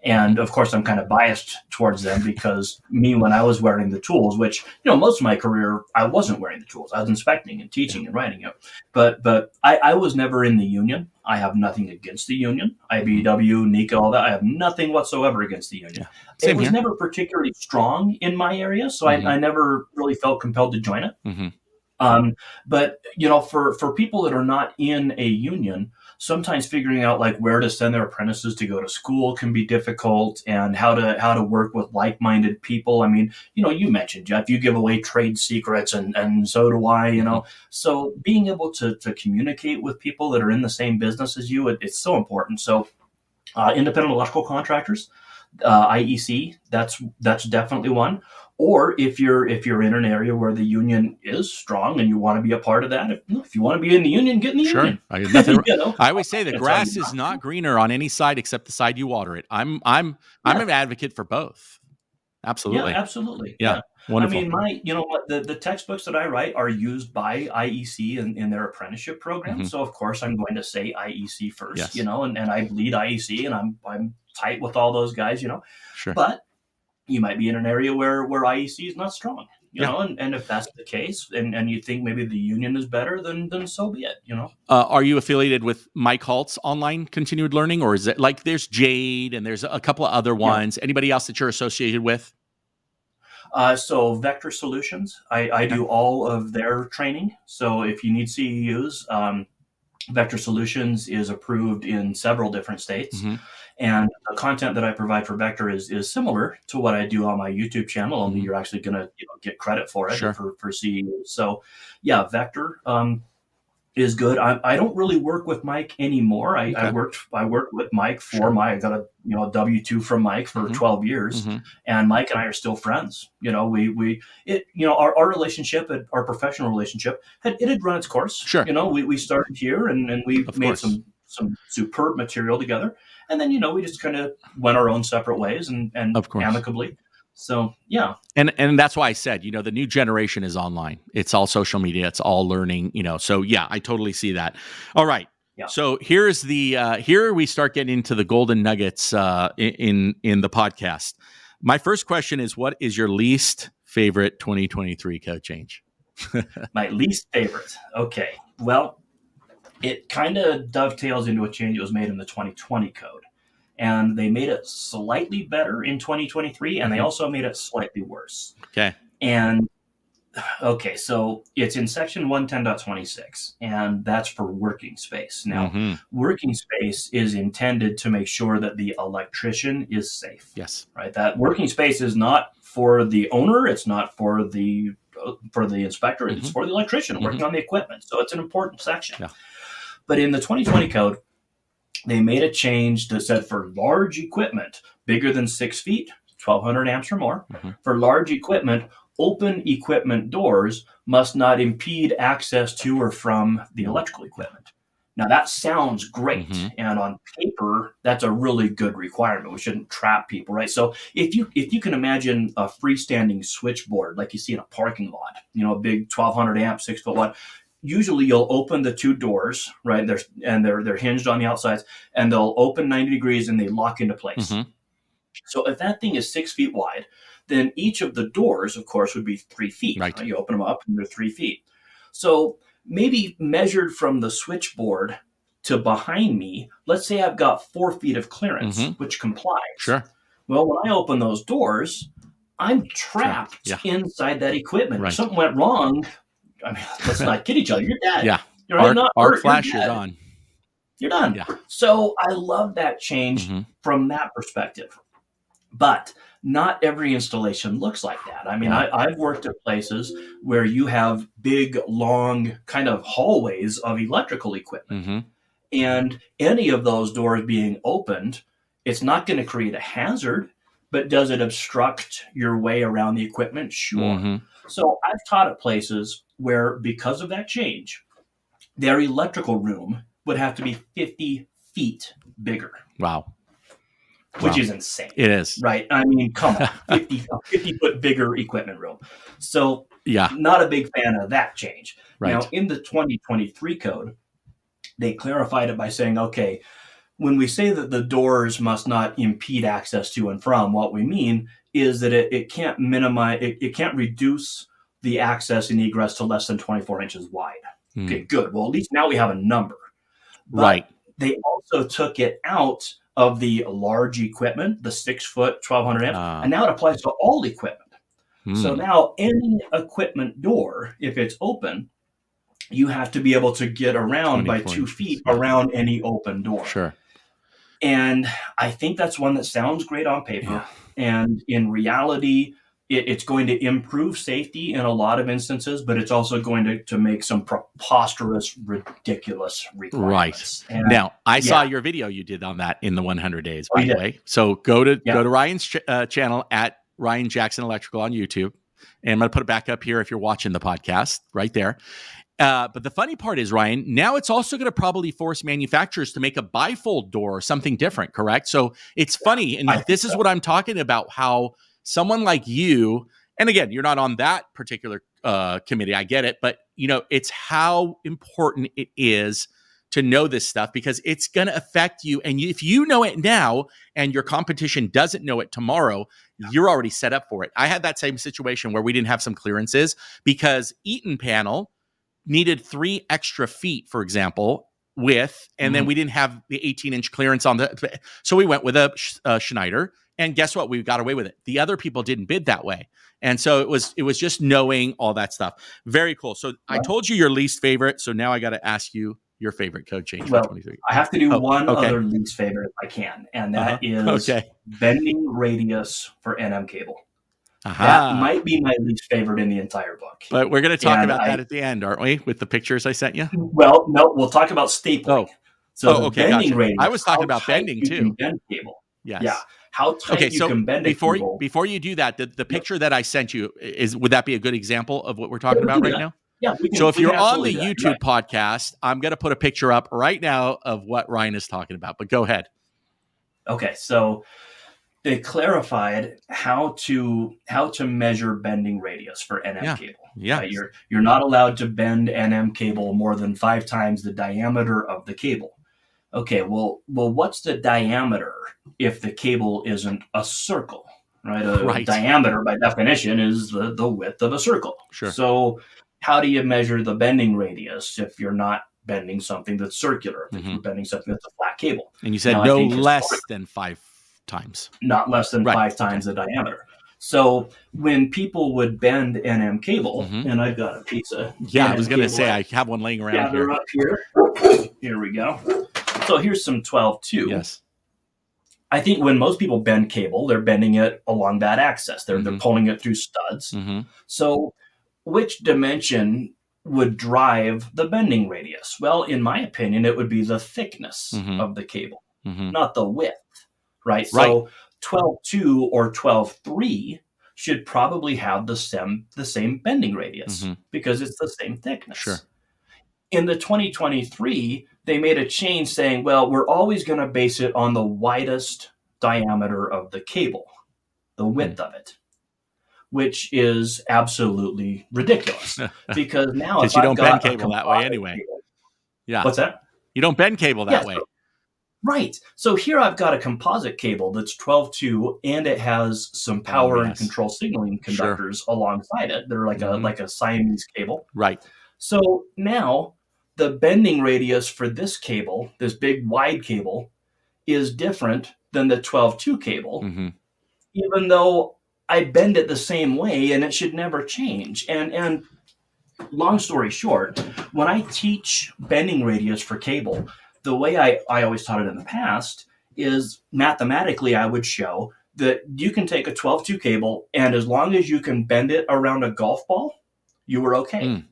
And of course, I'm kind of biased towards them because me, when I was wearing the tools, which you know, most of my career, I wasn't wearing the tools. I was inspecting and teaching and writing it. But but I, I was never in the union. I have nothing against the union, IBEW, NECA, all that. I have nothing whatsoever against the union. Yeah. It was here. never particularly strong in my area, so mm-hmm. I, I, never really felt compelled to join it. Mm-hmm. Um, but you know, for for people that are not in a union, sometimes figuring out like where to send their apprentices to go to school can be difficult and how to how to work with like-minded people. I mean you know you mentioned jeff you give away trade secrets and and so do i you know? So being able to to communicate with people that are in the same business as you it, it's so important. So uh, independent electrical contractors uh, iec that's that's definitely one. Or if you're if you're in an area where the union is strong and you want to be a part of that if, if you want to be in the union get in the sure. union. I, nothing, you know? I always say the grass is not greener on any side except the side you water it. I'm i'm i'm an advocate for both absolutely yeah absolutely yeah, yeah. Wonderful. I mean, my, you know what, the, the textbooks that I write are used by IEC in, in their apprenticeship program. Mm-hmm. So of course I'm going to say IEC first, yes. you know, and, and I lead IEC and I'm, I'm tight with all those guys, you know, sure. but you might be in an area where where IEC is not strong. You yeah. know, and, and if that's the case, and, and you think maybe the union is better, then then so be it. You know. Uh, are you affiliated with Mike Holt's online continued learning, or is it like there's Jade and there's a couple of other ones? Yeah. Anybody else that you're associated with? Uh, so Vector Solutions, I, I do all of their training. So if you need CEUs, um, Vector Solutions is approved in several different states. Mm-hmm. And the content that I provide for Vector is, is similar to what I do on my YouTube channel, only mm-hmm. you're actually going to you know, get credit for it sure. for, for CEUs. So, yeah, Vector um, is good. I, I don't really work with Mike anymore. I, okay. I worked I worked with Mike for sure. my I got a you know W two from Mike for mm-hmm. twelve years, mm-hmm. and Mike and I are still friends. You know, we we it you know our, our relationship, our professional relationship, had it had run its course. Sure, you know, we, we started here and and we of made course. some some superb material together, and then you know we just kind of went our own separate ways and and of course. amicably. So yeah, and and that's why I said you know the new generation is online. It's all social media. It's all learning. You know, so yeah, I totally see that. All right. Yeah. So here's the uh, here we start getting into the golden nuggets uh, in in the podcast. My first question is, what is your least favorite 2023 code change? My least favorite. Okay. Well, it kind of dovetails into a change that was made in the 2020 code and they made it slightly better in 2023 and they mm-hmm. also made it slightly worse okay and okay so it's in section 110.26 and that's for working space now mm-hmm. working space is intended to make sure that the electrician is safe yes right that working space is not for the owner it's not for the for the inspector, it's Mhm. for the electrician working on the equipment. So it's an important section. Yeah. But in the 2020 code, they made a change that said for large equipment bigger than six feet, 1200 amps or more, Mhm. for large equipment, open equipment doors must not impede access to or from the electrical equipment. Now that sounds great, Mhm. and on paper, that's a really good requirement. We shouldn't trap people, right? So if you if you can imagine a freestanding switchboard like you see in a parking lot, you know, a big 1200 amp, six foot one, usually you'll open the two doors, right? There's and they're they're hinged on the outsides, and they'll open 90 degrees and they lock into place. Mhm. So if that thing is six feet wide, then each of the doors, of course, would be three feet. Right. You open them up and they're three feet. So maybe measured from the switchboard to behind me, let's say I've got four feet of clearance, Mhm. which complies. Sure. Well, when I open those doors, I'm trapped Yeah. inside that equipment. Right. Something went wrong, I mean, let's not kid each other. You're dead. Yeah. You're Arc, not arc hurt, flash, you're you're dead. gone. You're done. Yeah. So I love that change Mhm. from that perspective. But not every installation looks like that. I mean, Yeah. I, I've worked at places where you have big, long kind of hallways of electrical equipment. Mhm. And any of those doors being opened, it's not going to create a hazard, but does it obstruct your way around the equipment? Sure. Mhm. So I've taught at places where, because of that change, their electrical room would have to be 50 feet bigger, Wow. which Wow. is insane. It is. Right. I mean, come on, 50, 50 foot bigger equipment room. So, Yeah. not a big fan of that change. Right. Now, in the 2023 code, they clarified it by saying, okay, when we say that the doors must not impede access to and from, what we mean is that it, it can't minimize, it, it can't reduce the access and egress to less than 24 inches wide. Mm. Okay, good. Well, at least now we have a number. But Right. They also took it out of the large equipment, the six foot, 1200 amps, Ah. and now it applies to all equipment. So Mm. now any equipment door, if it's open, you have to be able to get around by 24 two feet around any open door. Sure. And I think that's one that sounds great on paper. Yeah. And in reality, it, it's going to improve safety in a lot of instances, but it's also going to, to make some preposterous, ridiculous requirements. And Now, I saw your video you did on that in the 100 days, Oh, by the did? way. So go to Yeah. go to Ryan's ch- uh, channel at Ryan Jackson Electrical on YouTube, and I'm going to put it back up here if you're watching the podcast, right there. Uh, but the funny part is, Ryan, now it's also going to probably force manufacturers to make a bifold door or something different, correct? So it's funny, and I this is so. what I'm talking about. How someone like you, and again, you're not on that particular uh, committee. I get it, but you know, it's how important it is to know this stuff because it's going to affect you. And if you know it now and your competition doesn't know it tomorrow, you're already set up for it. I had that same situation where we didn't have some clearances because Eaton panel needed three extra feet, for example, with, and then Mhm. we didn't have the 18 inch clearance on the, so we went with a uh, Schneider. And guess what? We got away with it. The other people didn't bid that way, and so it was it was just knowing all that stuff. Very cool. So I told you your least favorite. So now I got to ask you your favorite code change Well, for 23. I have to do Oh, one okay. other least favorite if I can, and that uh-huh. is Okay. bending radius for NM cable. Aha. That might be my least favorite in the entire book. but we're going to talk and about I- that at the end, aren't we? With the pictures I sent you. Well, no, we'll talk about stapling. Oh. so Oh, okay, bending gotcha. radius. I was talking about bending, too. Bend cable. Yes. Yeah, how tight Okay. you So can bend a before cable. before you do that, the, the picture that I sent you is would that be a good example of what we're talking we about right do now? yeah, can, So if you're on the that. YouTube podcast, I'm going to put a picture up right now of what Ryan is talking about. But go ahead. Okay, so they clarified how to how to measure bending radius for NM Yeah. cable. Yeah. Right? You're you're not allowed to bend NM cable more than five times the diameter of the cable. Okay, well, well, what's the diameter if the cable isn't a circle? Right, a Right. diameter by definition is the, the width of a circle. Sure. So, how do you measure the bending radius if you're not bending something that's circular? If Mhm. you're bending something that's a flat cable, And you said No, no less than five times. not less than Right, five times the diameter. So when people would bend NM cable, Mhm. and I've got a piece of Yeah, I was going to say I have one laying around here. up here. Here we go. So here's some 12 2. Yes. I think when most people bend cable, they're bending it along that axis. They're they're Mhm. pulling it through studs. hmm So which dimension would drive the bending radius? Well, in my opinion, it would be the thickness Mhm. of the cable, Mhm. not the width, right? Right. So 12.2 or 12.3 should probably have the same the same bending radius Mhm. because it's the same thickness. Sure. In the 2023, they made a change saying, well, we're always going to base it on the widest diameter of the cable, the width of it, which is absolutely ridiculous because now if you I've don't bend cable that way anyway. cable- Yeah. What's that? You don't bend cable that Yeah, way. so- Right. So here I've got a composite cable that's 12.2 and it has some power and Oh, yes. control signaling Sure. conductors alongside it. They're like Mhm. a like a Siamese cable. Right. So now the bending radius for this cable, this big wide cable, is different than the 12.2 cable, hmm even though I bend it the same way and it should never change. And and long story short, when I teach bending radius for cable, the way I, I always taught it in the past is mathematically I would show that you can take a 12.2 cable and as long as you can bend it around a golf ball, you were okay. Mm.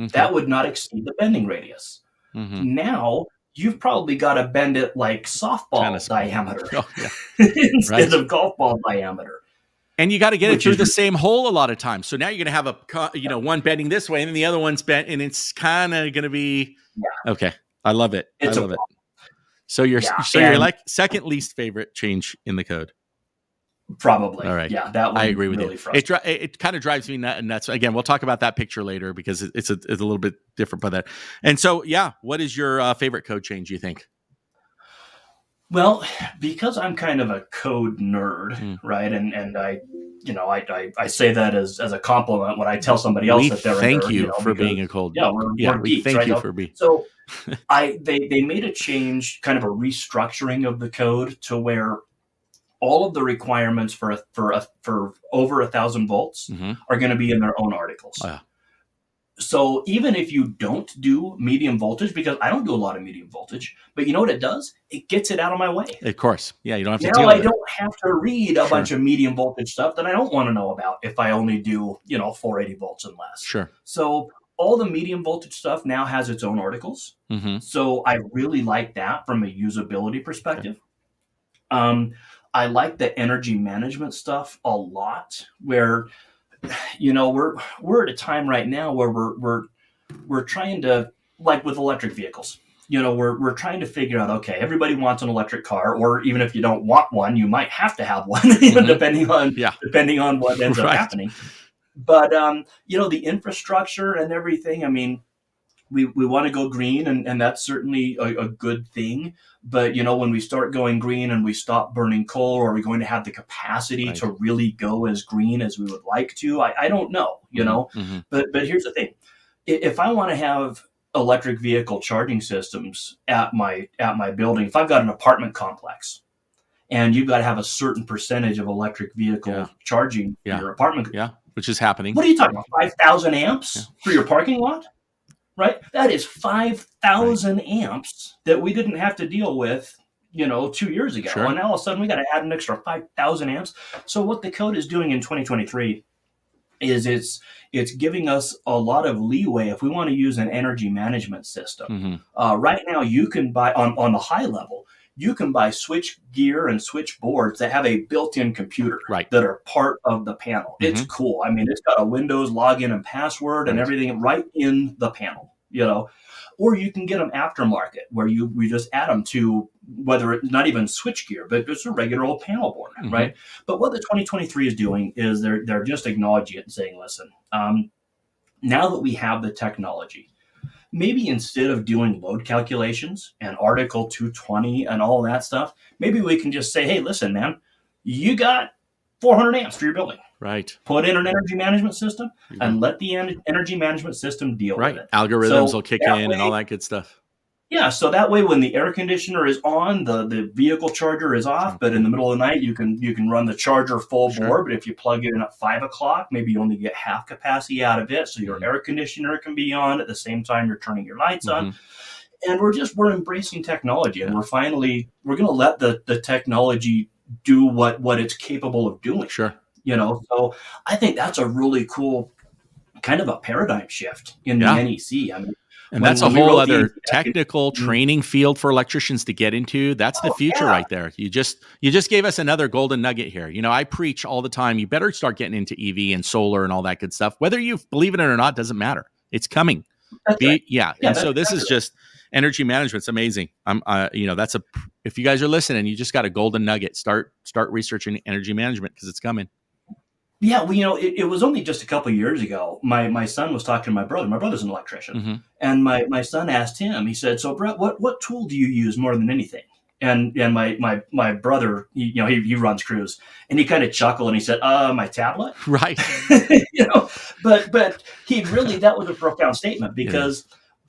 Okay. That would not exceed the bending radius. Mhm. Now you've probably got to bend it like softball Tennis. diameter Oh, yeah. instead Right. of golf ball diameter. And you got to get it through is- the same hole a lot of times. So now you're going to have a, you know, one bending this way and then the other one's bent, and it's kind of going to be. Okay, I love it. It's I love it. So your Yeah, so your like second least favorite change in the code. Probably. All right. Yeah, that one I agree with really you. It dri- it, kind of drives me nut- nuts. Again, we'll talk about that picture later because it's a it's a little bit different by that. And so, yeah, what is your uh, favorite code change? You think? Well, because I'm kind of a code nerd, Hmm. right? And and I, you know, I, I, I say that as, as a compliment when I tell somebody else we that they're a thank nerd, you, know, for because- being a cold. yeah, we're, yeah, we're we geeks, thank right? you for being. So I they they made a change, kind of a restructuring of the code to where all of the requirements for a, for a, for over a thousand volts Mhm. are going to be in their own articles. Oh, yeah. So even if you don't do medium voltage, because I don't do a lot of medium voltage, but you know what it does? It gets it out of my way. Of course, yeah, you don't have to Now I don't have to read a Sure. bunch of medium voltage stuff that I don't want to know about if I only do, you know, 480 volts and less. Sure. So all the medium voltage stuff now has its own articles. hmm So I really like that from a usability perspective. Um, I like the energy management stuff a lot. Where, you know, we're we're at a time right now where we're we're we're trying to like with electric vehicles. You know, we're we're trying to figure out. Okay, everybody wants an electric car, or even if you don't want one, you might have to have one, Mhm. depending on Yeah. depending on what ends up happening. But um, you know, the infrastructure and everything. I mean, we, we want to go green and, and that's certainly a, a good thing but you know when we start going green and we stop burning coal are we going to have the capacity Right. to really go as green as we would like to i, I don't know you know hmm but but here's the thing if i want to have electric vehicle charging systems at my at my building if i've got an apartment complex and you've got to have a certain percentage of electric vehicle Yeah. charging Yeah. in your apartment yeah, which is happening. what are you talking about? Five thousand amps for your parking lot, right? That is five thousand amps that we didn't have to deal with, you know, two years ago. Sure. And now all of a sudden we got to add an extra five thousand amps. So what the code is doing in 2023 is it's it's giving us a lot of leeway if we want to use an energy management system. hmm Uh, right now, you can buy on on the high level. You can buy switch gear and switch boards that have a built-in computer Right. that are part of the panel. It's cool. I mean, it's got a Windows login and password and everything right in the panel. You know, or you can get them aftermarket where you we just add them to whether it's not even switch gear, but it's a regular old panel board, Mhm. right? But what the 2023 is doing is they're they're just acknowledging it and saying, listen, um, now that we have the technology, maybe instead of doing load calculations and Article 220 and all that stuff, maybe we can just say, hey, listen, man, you got 400 amps for your building. Right. Put in an energy management system mm-hmm. and let the energy management system deal Right. with it. Algorithms So will kick in and all that good stuff. Yeah, so that way when the air conditioner is on, the, the vehicle charger is off, but in the middle of the night you can you can run the charger full Sure. bore. But if you plug it in at five o'clock, maybe you only get half capacity out of it, so your Mhm. air conditioner can be on at the same time you're turning your lights on. Mhm. And we're just we're embracing technology, and we're finally we're going to let the the technology do what what it's capable of doing Sure. you know so i think that's a really cool kind of a paradigm shift in the NEC. I mean, And When- that's when a whole other NEC back in- technical Mhm. training field for electricians to get into. That's the Oh, future yeah. right there. You just you just gave us another golden nugget here. You know, I preach all the time. You better start getting into EV and solar and all that good stuff. Whether you believe in it or not doesn't matter. It's coming. Be, right. yeah. Yeah, and so this is just energy management's amazing. I'm uh, you know, that's a if you guys are listening, you just got a golden nugget. Start start researching energy management because it's coming. Yeah, well, you know, it, it was only just a couple of years ago. My my son was talking to my brother. My brother's an electrician, Mhm. and my my son asked him. He said, "So, Brett, what what tool do you use more than anything?" And and my my my brother, he, you know, he, he runs crews, and he kind of chuckled and he said, "Uh, my tablet." Right. you know, but but he really that was a profound statement because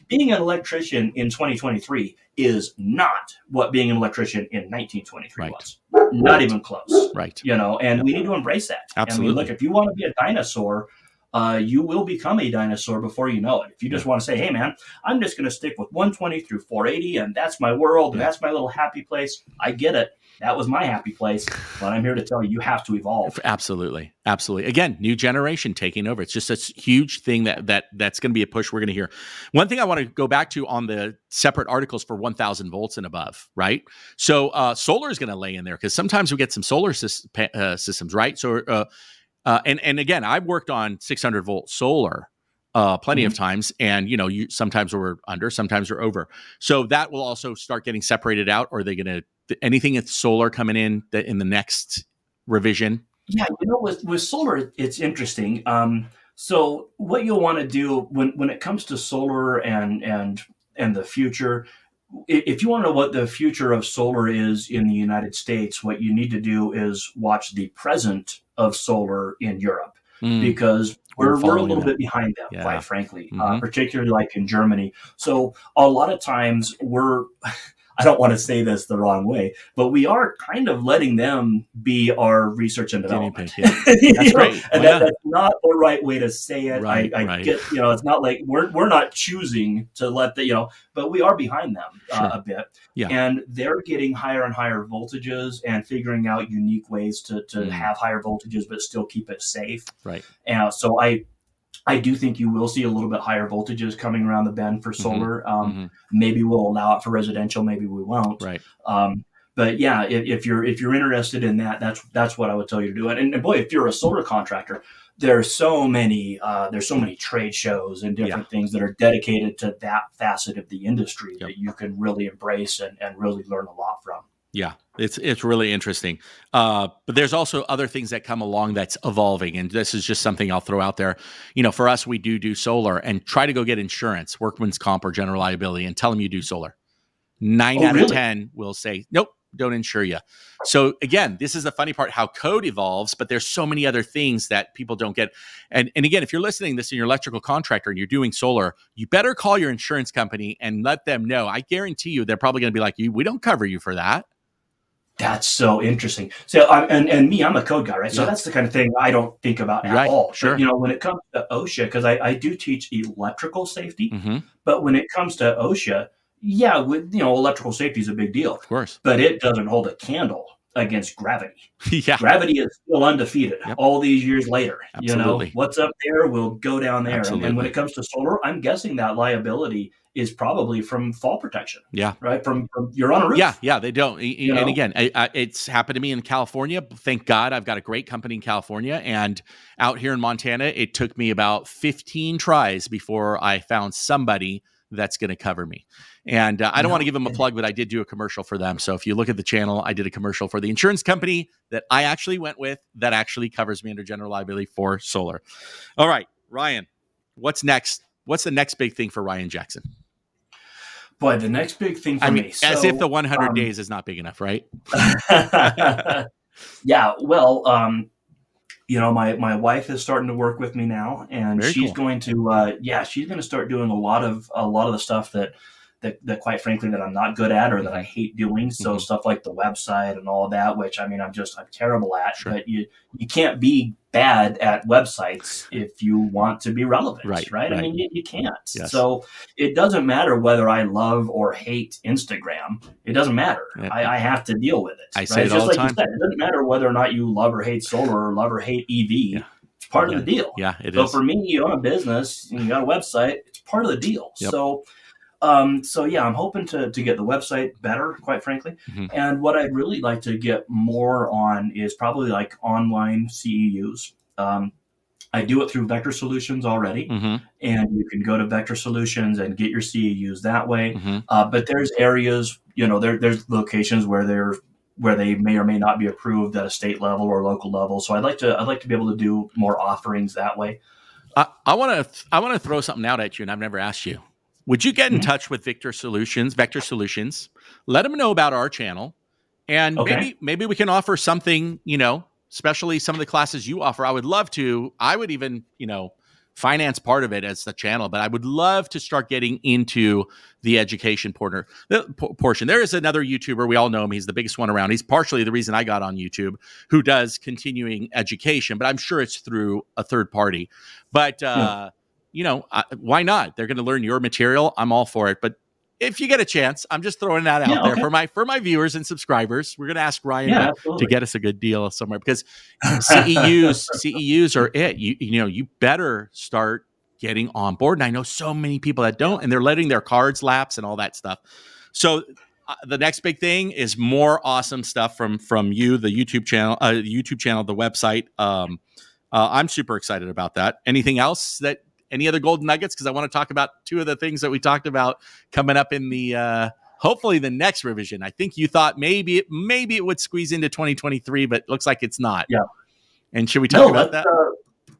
being an electrician in 2023 is not what being an electrician in 1923 Right. was. Not even close Right. you know, and we need to embrace that. I Absolutely. mean, look, if you want to be a dinosaur, uh, you will become a dinosaur before you know it. If you just want to say, "Hey, man, I'm just going to stick with 120 through 480, and that's my world, and that's my little happy place," I get it. That was my happy place, but I'm here to tell you, you have to evolve. Absolutely, absolutely. Again, new generation taking over. It's just a huge thing that that that's going to be a push we're going to hear. One thing I want to go back to on the separate articles for 1,000 volts and above, right? So uh, solar is going to lay in there because sometimes we get some solar pa- uh, systems, right? So, uh, uh, and and again, I've worked on 600 volt solar. Uh, plenty of times, and you know, you sometimes we're under, sometimes we're over. So that will also start getting separated out. Or are they going to anything that's solar coming in that in the next revision? Yeah, you know, with with solar, it's interesting. Um, so what you'll want to do when when it comes to solar and and and the future, if you want to know what the future of solar is in the United States, what you need to do is watch the present of solar in Europe Mm. because We're we're, we're, a little that. bit behind them, Yeah. quite frankly, uh, Mhm. particularly like in Germany. So a lot of times we're, I don't want to say this the wrong way, but we are kind of letting them be our research and development. pig, yeah. That's know, great. And yeah. that, that's not the right way to say it. Right, I, I right. get, you know, it's not like we're, we're not choosing to let the, you know, but we are behind them uh, a bit. Yeah. And they're getting higher and higher voltages and figuring out unique ways to, to Mm. have higher voltages, but still keep it safe. Right. And so I, I do think you will see a little bit higher voltages coming around the bend for solar. Um, Mhm. Maybe we'll allow it for residential. Maybe we won't. Right. Um, but yeah, if, if you're if you're interested in that, that's that's what I would tell you to do. And, and boy, if you're a solar contractor, there's so many uh, there's so many trade shows and different things that are dedicated to that facet of the industry Yep. that you can really embrace and, and really learn a lot from. Yeah, it's it's really interesting. Uh, but there's also other things that come along that's evolving, and this is just something I'll throw out there. You know, for us, we do do solar, and try to go get insurance, workman's comp or general liability, and tell them you do solar. Nine Oh, out of ten will say nope, don't insure you. So again, this is the funny part: how code evolves, but there's so many other things that people don't get. And and again, if you're listening to this and you're electrical contractor and you're doing solar, you better call your insurance company and let them know. I guarantee you, they're probably going to be like, "You, we don't cover you for that." That's so interesting. So, I, and and me, I'm a code guy, right? So Yeah. that's the kind of thing I don't think about at Right, all. sure. But, you know, when it comes to OSHA, because I, I do teach electrical safety, hmm but when it comes to OSHA, yeah, with you know, electrical safety is a big deal, Of course. but it doesn't hold a candle against gravity. yeah. Gravity is still undefeated Yep. all these years later. You know, what's up there will go down there. And, and when it comes to solar, I'm guessing that liability is probably from fall protection, Yeah. right? From, from you're on a roof. Yeah, yeah, they don't. Y- y- You and know? again, I, I, it's happened to me in California. Thank God, I've got a great company in California, and out here in Montana, it took me about 15 tries before I found somebody that's going to cover me. And uh, I don't No want to give them a plug, but I did do a commercial for them. So if you look at the channel, I did a commercial for the insurance company that I actually went with that actually covers me under general liability for solar. All right, Ryan, what's next? What's the next big thing for Ryan Jackson? Boy, the next big thing for I mean, me. as so- if the 100 um, days is not big enough, right? yeah, well, um, you know, my my wife is starting to work with me now, and Very she's cool. going to, uh, yeah, she's going to start doing a lot of a lot of the stuff that. That, that quite frankly that I'm not good at or that I hate doing so Mhm. stuff like the website and all that which I mean I'm just I'm terrible at Sure. but you you can't be bad at websites if you want to be relevant Right, right, right. I mean you, you can't Yes. so it doesn't matter whether I love or hate Instagram it doesn't matter Yeah. I, I have to deal with it I right? say it all just the like time. you said, it doesn't matter whether or not you love or hate solar or love or hate EV. It's part yeah. of the deal. Yeah, it so is. for me, you own a business, and you got a website, it's part of the deal. Yep. So, um, so yeah, I'm hoping to to get the website better, quite frankly. Mhm. And what I'd really like to get more on is probably like online CEUs. Um, I do it through Vector Solutions already, hmm and you can go to Vector Solutions and get your CEUs that way. hmm Uh, but there's areas, you know, there, there's locations where they're where they may or may not be approved at a state level or local level. So I'd like to I'd like to be able to do more offerings that way. I want to I want to throw something out at you, and I've never asked you. Would you get in Mhm. touch with Victor Solutions, Vector Solutions? Let them know about our channel, and Okay. maybe maybe we can offer something. You know, especially some of the classes you offer. I would love to. I would even you know finance part of it as the channel, but I would love to start getting into the education porter, the p- portion. There is another YouTuber we all know him. He's the biggest one around. He's partially the reason I got on YouTube, who does continuing education, but I'm sure it's through a third party. But uh, you know, I, why not? They're going to learn your material. I'm all for it. But if you get a chance, I'm just throwing that out Yeah, there okay. for my for my viewers and subscribers. We're going to ask Ryan Yeah, to, to get us a good deal somewhere because CEUs CEUs are it. You you know, you better start getting on board. And I know so many people that don't, and they're letting their cards lapse and all that stuff. So uh, the next big thing is more awesome stuff from from you, the YouTube channel, uh, YouTube channel, the website. Um, uh, I'm super excited about that. Anything else that any other golden nuggets? Because I want to talk about two of the things that we talked about coming up in the uh, hopefully the next revision. I think you thought maybe it maybe it would squeeze into 2023, but looks like it's not. Yeah. And should we talk No, about that? uh,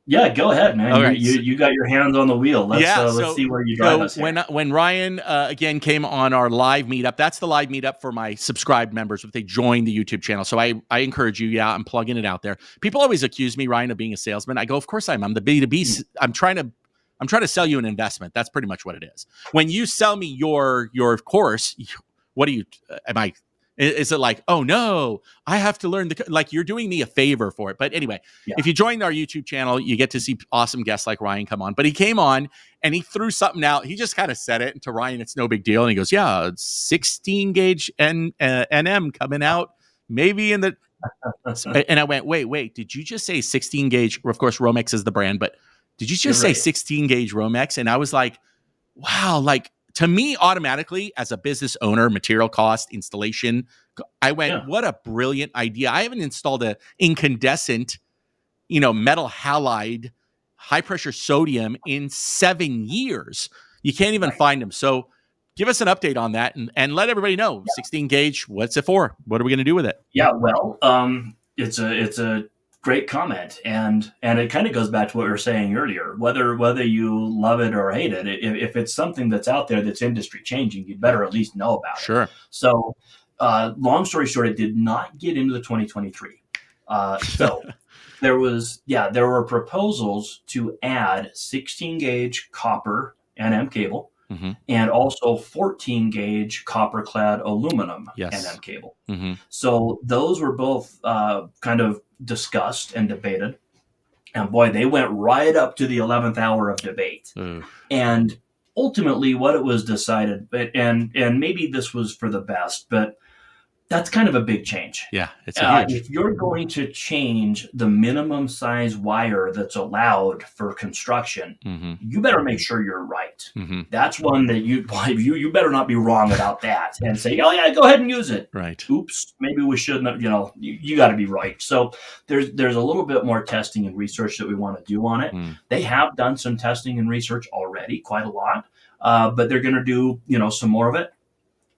yeah, go ahead, man. All You- you, you got your hands on the wheel. Let's Yeah, uh, let's so- see where you drive So us. When when Ryan uh, again came on our live meetup, that's the live meetup for my subscribed members if they join the YouTube channel. So I I encourage you. Yeah, I'm plugging it out there. People always accuse me, Ryan, of being a salesman. I go, of course I am. I'm the B two B. Hmm. I'm trying to I'm trying to sell you an investment. That's pretty much what it is. When you sell me your your course, what do you? uh, Am I? Is it like, oh no, I have to learn the like you're doing me a favor for it? But anyway, Yeah. if you join our YouTube channel, you get to see awesome guests like Ryan come on. But he came on and he threw something out. He just kind of said it and to Ryan, it's no big deal. And he goes, "Yeah, 16 gauge N, uh, NM coming out, maybe in the." and I went, "Wait, wait, did you just say 16 gauge?" Of course, Romex is the brand, but did you just You're say right. 16 gauge Romex? And I was like, "Wow!" Like to me, automatically as a business owner, material cost, installation, I went, Yeah. "What a brilliant idea!" I haven't installed a incandescent you know, metal halide, high pressure sodium in seven years. You can't even Right. find them. So give us an update on that and, and let everybody know 16 gauge, what's it for? What are we going to do with it? Yeah, well, um, it's a it's a great comment, and and it kind of goes back to what we were saying earlier. Whether whether you love it or hate it, if, if it's something that's out there that's industry changing, you better at least know about it. Sure. So, uh, long story short, it did not get into the 2023. Uh, so there was, yeah, there were proposals to add 16 gauge copper NM cable hmm and also 14 gauge copper clad aluminum Yes. NM cable. hmm So those were both uh, kind of discussed and debated. And boy, they went right up to the 11th hour of debate hmm. and ultimately what it was decided but and and maybe this was for the best but that's kind of a big change Yeah. It's a uh, huge. if you're going to change the minimum size wire that's allowed for construction hmm you better make sure you're right hmm that's one that you you you better not be wrong about that and say oh yeah go ahead and use it Right. oops, maybe we shouldn't have, you know, you, you got to be right. So there's there's a little bit more testing and research that we want to do on it. Mm. They have done some testing and research already, quite a lot, uh, but they're going to do, you know, some more of it.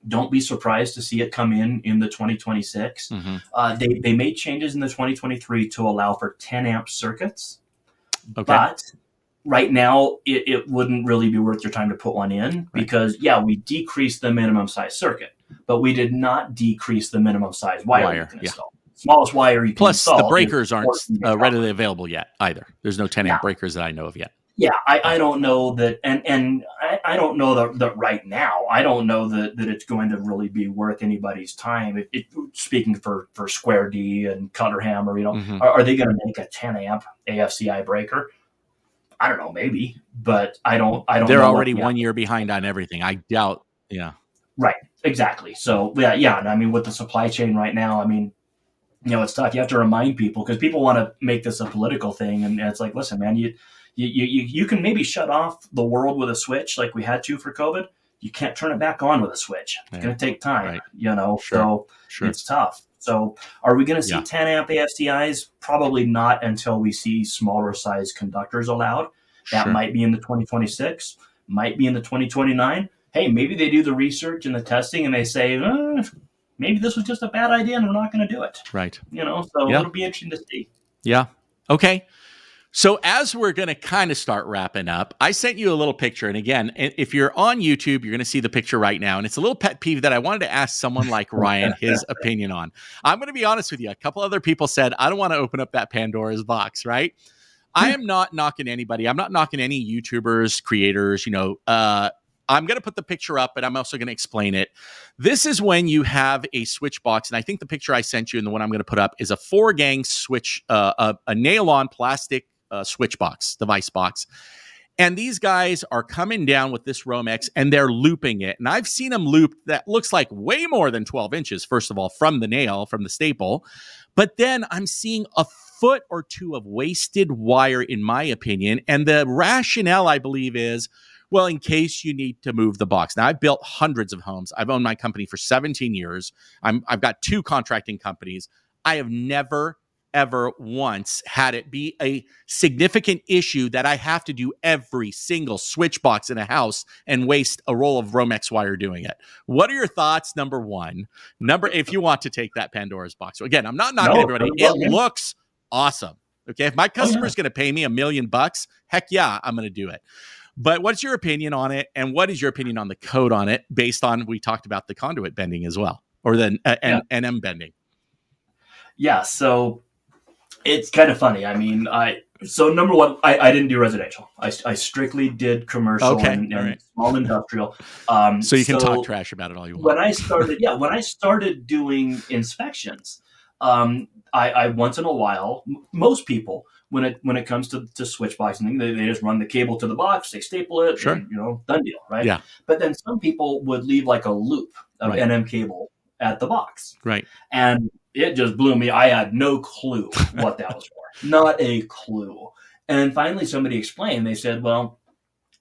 Don't be surprised to see it come in in the 2026. hmm Uh, they, they made changes in the 2023 to allow for 10 amp circuits, Okay. but right now it, it wouldn't really be worth your time to put one in because yeah we decreased the minimum size circuit but we did not decrease the minimum size wire, Wire, you can yeah. install smallest wire you can Plus, the breakers aren't uh, readily available yet either. There's no 10 amp Yeah. breakers that I know of yet. Yeah I, I don't know that and and I, I don't know that, that right now i don't know that, that it's going to really be worth anybody's time it, it, speaking for for square d and Cutler-Hammer you know Mhm. are, are they going to make a 10 amp afci breaker i don't know maybe but i don't i don't They're already one year behind on everything. I doubt. Yeah. Right. Exactly. So yeah, yeah. I mean, with the supply chain right now, I mean, you know, it's tough. You have to remind people because people want to make this a political thing, and it's like, listen, man, you you you you can maybe shut off the world with a switch like we had to for COVID. You can't turn it back on with a switch. It's yeah. going to take time, right. you know. Sure. So sure. it's tough. So, are we going to see yeah. 10 amp AFCIs? Probably not until we see smaller size conductors allowed. That sure. might be in the 2026, might be in the 2029. Hey, maybe they do the research and the testing and they say, eh, maybe this was just a bad idea and we're not going to do it. Right. You know, so yeah. it'll be interesting to see. Yeah. Okay. So, as we're going to kind of start wrapping up, I sent you a little picture. And again, if you're on YouTube, you're going to see the picture right now. And it's a little pet peeve that I wanted to ask someone like Ryan his opinion on. I'm going to be honest with you. A couple other people said, I don't want to open up that Pandora's box, right? I am not knocking anybody. I'm not knocking any YouTubers, creators, you know, uh, I'm going to put the picture up, but I'm also going to explain it. This is when you have a switch box, and I think the picture I sent you and the one I'm going to put up is a four gang switch, uh, a, a nail on plastic uh, switch box, device box. And these guys are coming down with this Romex and they're looping it. And I've seen them loop that looks like way more than 12 inches, first of all, from the nail, from the staple. But then I'm seeing a foot or two of wasted wire, in my opinion. And the rationale, I believe, is well, in case you need to move the box. Now, I've built hundreds of homes. I've owned my company for 17 years. I'm, I've got two contracting companies. I have never ever once had it be a significant issue that I have to do every single switch box in a house and waste a roll of Romex wire doing it. What are your thoughts? Number one, number if you want to take that Pandora's box. Again, I'm not knocking no, everybody. It looks awesome. Okay, if my customer is oh, yeah. going to pay me a million bucks, heck yeah, I'm going to do it. But what's your opinion on it, and what is your opinion on the code on it, based on we talked about the conduit bending as well, or the uh, yeah. NM bending? Yeah, so it's kind of funny. I mean, I so number one, I, I didn't do residential. I, I strictly did commercial okay, and, and right. small industrial. Um, so you can so talk trash about it all you want. When I started, yeah, when I started doing inspections, um, I, I, once in a while, most people when it when it comes to, to switch boxing, they, they just run the cable to the box, they staple it, sure. And, you know, done deal, right? Yeah. But then some people would leave like a loop of right. NM cable at the box, right? And it just blew me. I had no clue what that was for. Not a clue. And finally, somebody explained. They said, well,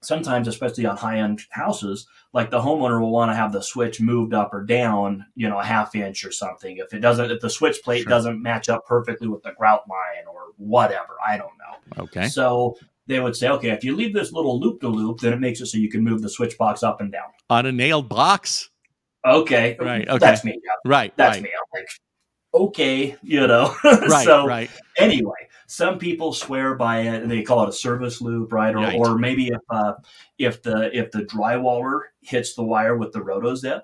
sometimes, especially on high end houses, like the homeowner will want to have the switch moved up or down, you know, a half inch or something. If it doesn't, if the switch plate sure. doesn't match up perfectly with the grout line or whatever, I don't know. Okay. So they would say, okay, if you leave this little loop to loop, then it makes it so you can move the switch box up and down on a nailed box. Okay. Right. Okay. That's me. Yeah. Right. That's right. me. I'm like, okay, you know. right, so right. anyway, some people swear by it and they call it a service loop, right? Or, right. or maybe if uh, if the if the drywaller hits the wire with the rotozip,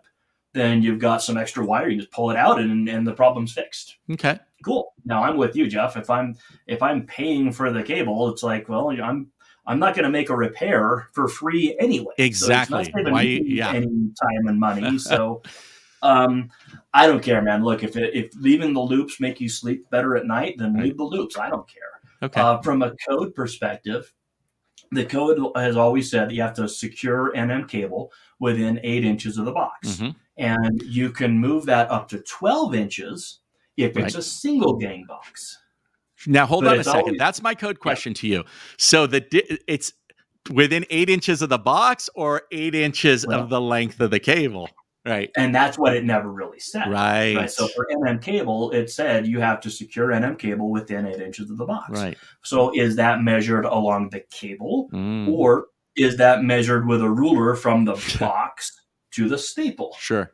then you've got some extra wire. You just pull it out and, and the problem's fixed. Okay. Cool. Now I'm with you, Jeff. If I'm if I'm paying for the cable, it's like, well, I'm I'm not going to make a repair for free anyway. Exactly. So Why, yeah. Any time and money. So um, I don't care, man. Look, if it, if leaving the loops make you sleep better at night, then leave the loops. I don't care. Okay. Uh, from a code perspective, the code has always said that you have to secure NM cable within eight inches of the box, mm-hmm. and you can move that up to twelve inches if it's a single gang box. Now, hold but on a second. Always, That's my code question yeah. to you. So the it's within eight inches of the box or eight inches well, of the length of the cable. Right. And that's what it never really said. Right. right. So for NM cable, it said you have to secure NM cable within eight inches of the box. Right. So is that measured along the cable mm. or is that measured with a ruler from the box to the staple? Sure.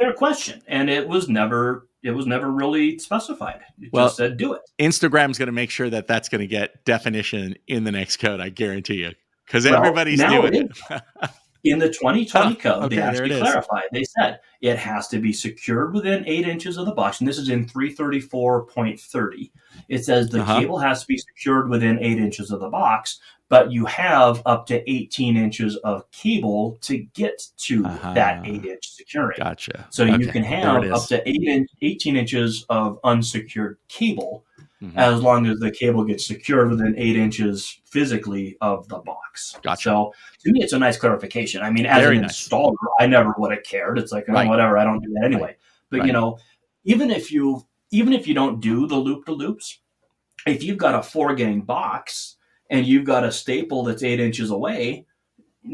Fair question. And it was never it was never really specified. It well, just said do it. Instagram's going to make sure that that's going to get definition in the next code. I guarantee you, because well, everybody's doing it. it. In the 2020 code, okay, they actually clarified. They said it has to be secured within eight inches of the box, and this is in 334.30. It says the uh-huh. cable has to be secured within eight inches of the box, but you have up to 18 inches of cable to get to uh-huh. that eight inch securing. Gotcha. So okay. you can have up to eight in, 18 inches of unsecured cable mm-hmm. as long as the cable gets secured within eight inches physically of the box. Gotcha. So to me, it's a nice clarification. I mean, as Very an nice. installer, I never would have cared. It's like, oh, right. whatever, I don't do that anyway. Right. But, right. you know, even if you even if you don't do the loop to loops, if you've got a four gang box and you've got a staple that's eight inches away,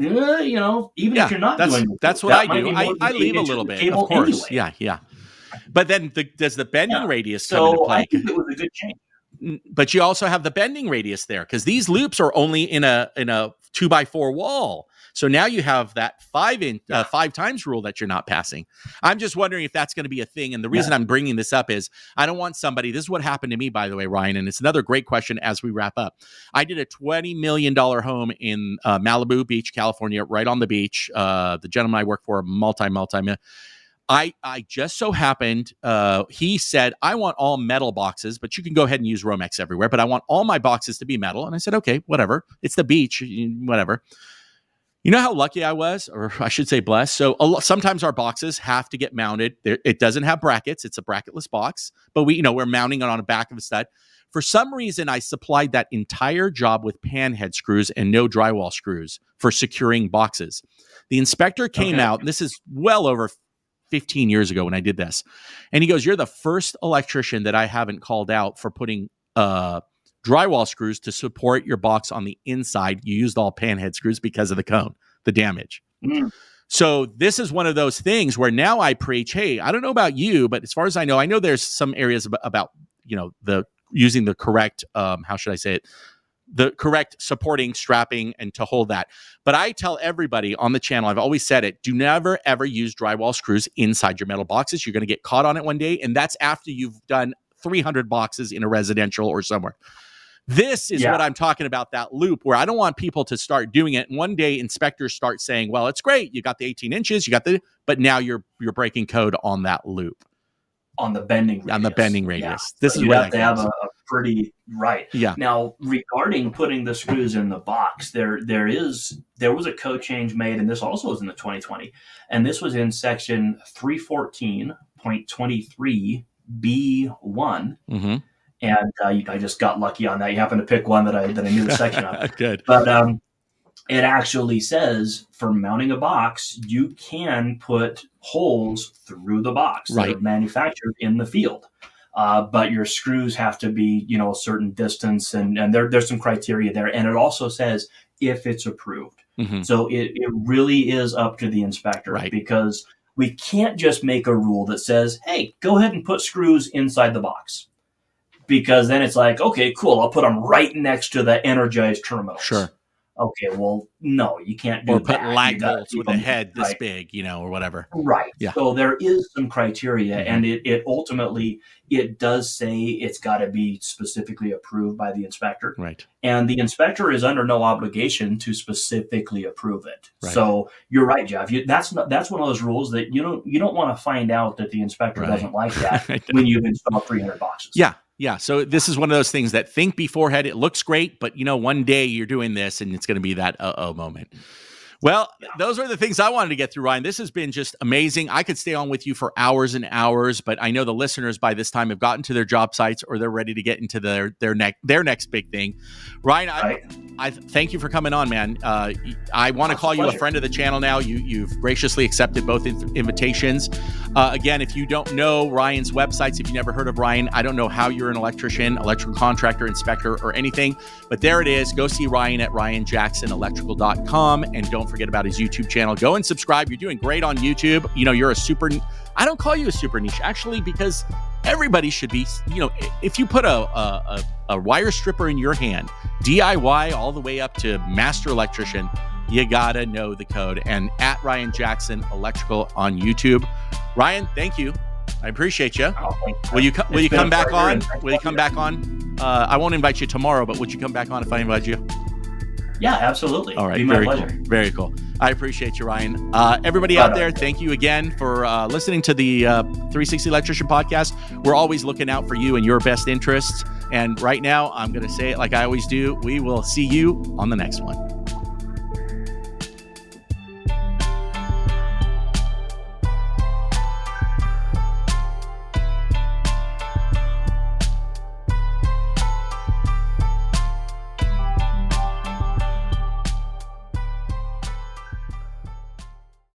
eh, you know, even Yeah, if you're not that's doing that's what that I do. I, I leave a little of bit, of course. anyway. Yeah, yeah. But then the, does the bending Yeah. radius come into play? I think it was a good change. But you also have the bending radius there because these loops are only in a in a two by four wall. So now you have that five in Yeah. uh, five times rule that you're not passing. I'm just wondering if that's going to be a thing. And the reason I'm bringing this up is I don't want somebody. This is what happened to me, by the way, Ryan. And it's another great question as we wrap up. I did a twenty million dollar home in uh, Malibu Beach, California, right on the beach. Uh, the gentleman I work for, multi multi. I I just so happened uh, he said I want all metal boxes, but you can go ahead and use Romex everywhere. But I want all my boxes to be metal, and I said okay, whatever. It's the beach, whatever. You know how lucky I was, or I should say blessed. So sometimes our boxes have to get mounted. There, it doesn't have brackets; it's a bracketless box. But we, you know, we're mounting it on the back of a stud. For some reason, I supplied that entire job with pan head screws and no drywall screws for securing boxes. The inspector came Okay. out. and This is well over 15 years ago when I did this. And he goes, You're the first electrician that I haven't called out for putting uh, drywall screws to support your box on the inside. You used all panhead screws because of the cone, the damage. Mm. So this is one of those things where now I preach, hey, I don't know about you, but as far as I know, I know there's some areas about, about you know, the using the correct um, how should I say it? The correct supporting, strapping, and to hold that. But I tell everybody on the channel, I've always said it, do never ever use drywall screws inside your metal boxes. You're going to get caught on it one day. And that's after you've done 300 boxes in a residential or somewhere. This is Yeah. what I'm talking about that loop where I don't want people to start doing it. And one day inspectors start saying, well, it's great. You got the 18 inches, you got the, but now you're, you're breaking code on that loop, on the bending radius. on the bending Yeah. radius. This So is you have to have a, a pretty right. Yeah. Now, regarding putting the screws in the box, there there is there was a code change made, and this also was in the 2020, and this was in section 314.23 B1, hmm and uh, I just got lucky on that. You happen to pick one that I that I knew the section of, Good. but um, it actually says for mounting a box, you can put holes through the box that are manufactured in the field. Uh, but your screws have to be, you know, a certain distance, and, and there, there's some criteria there. And it also says if it's approved. hmm So it, it really is up to the inspector Right. because we can't just make a rule that says, hey, go ahead and put screws inside the box. Because then it's like, okay, cool, I'll put them right next to the energized terminals. Sure. Okay, well, no, you can't do Or put that. You bolts with a head this right. big, you know, or whatever. Right. Yeah. So there is some criteria, Mhm. and it, it ultimately it does say it's got to be specifically approved by the inspector, Right. and the inspector is under no obligation to specifically approve it. Right. So you're right, Jeff. You, that's not, that's one of those rules that you don't you don't want to find out that the inspector Right. doesn't like that when you've installed 300 boxes. Yeah. Yeah. So this is one of those things that think beforehand. It looks great, but you know, one day you're doing this and it's going to be that uh oh moment. Well, Yeah. those are the things I wanted to get through, Ryan. This has been just amazing. I could stay on with you for hours and hours, but I know the listeners by this time have gotten to their job sites or they're ready to get into their their next their next big thing. Ryan, I, Right. I thank you for coming on, man. Uh, I want to call you a friend of the channel now. You you've graciously accepted both in- invitations. Uh, again, if you don't know Ryan's websites, if you never heard of Ryan, I don't know how you're an electrician, electrical contractor, inspector, or anything, but there it is. Go see Ryan at ryanjacksonelectrical.com and don't forget about his YouTube channel. Go and subscribe. You're doing great on YouTube. You know, you're a super. I don't call you a super niche actually because everybody should be. You know, if you put a a, a, a wire stripper in your hand, DIY all the way up to master electrician, you gotta know the code. And at Ryan Jackson Electrical on YouTube. Ryan, thank you. I appreciate you. Oh, Will you co- will you come back on? Will you come back on? Uh, I won't invite you tomorrow, but would you come back on if I invite you? Yeah, absolutely. All right, Be my very pleasure. cool. Very cool. I appreciate you, Ryan. Uh, everybody Right out on. there, thank you again for uh, listening to the uh, 360 Electrician podcast. We're always looking out for you and your best interests. And right now, I'm going to say it like I always do. We will see you on the next one.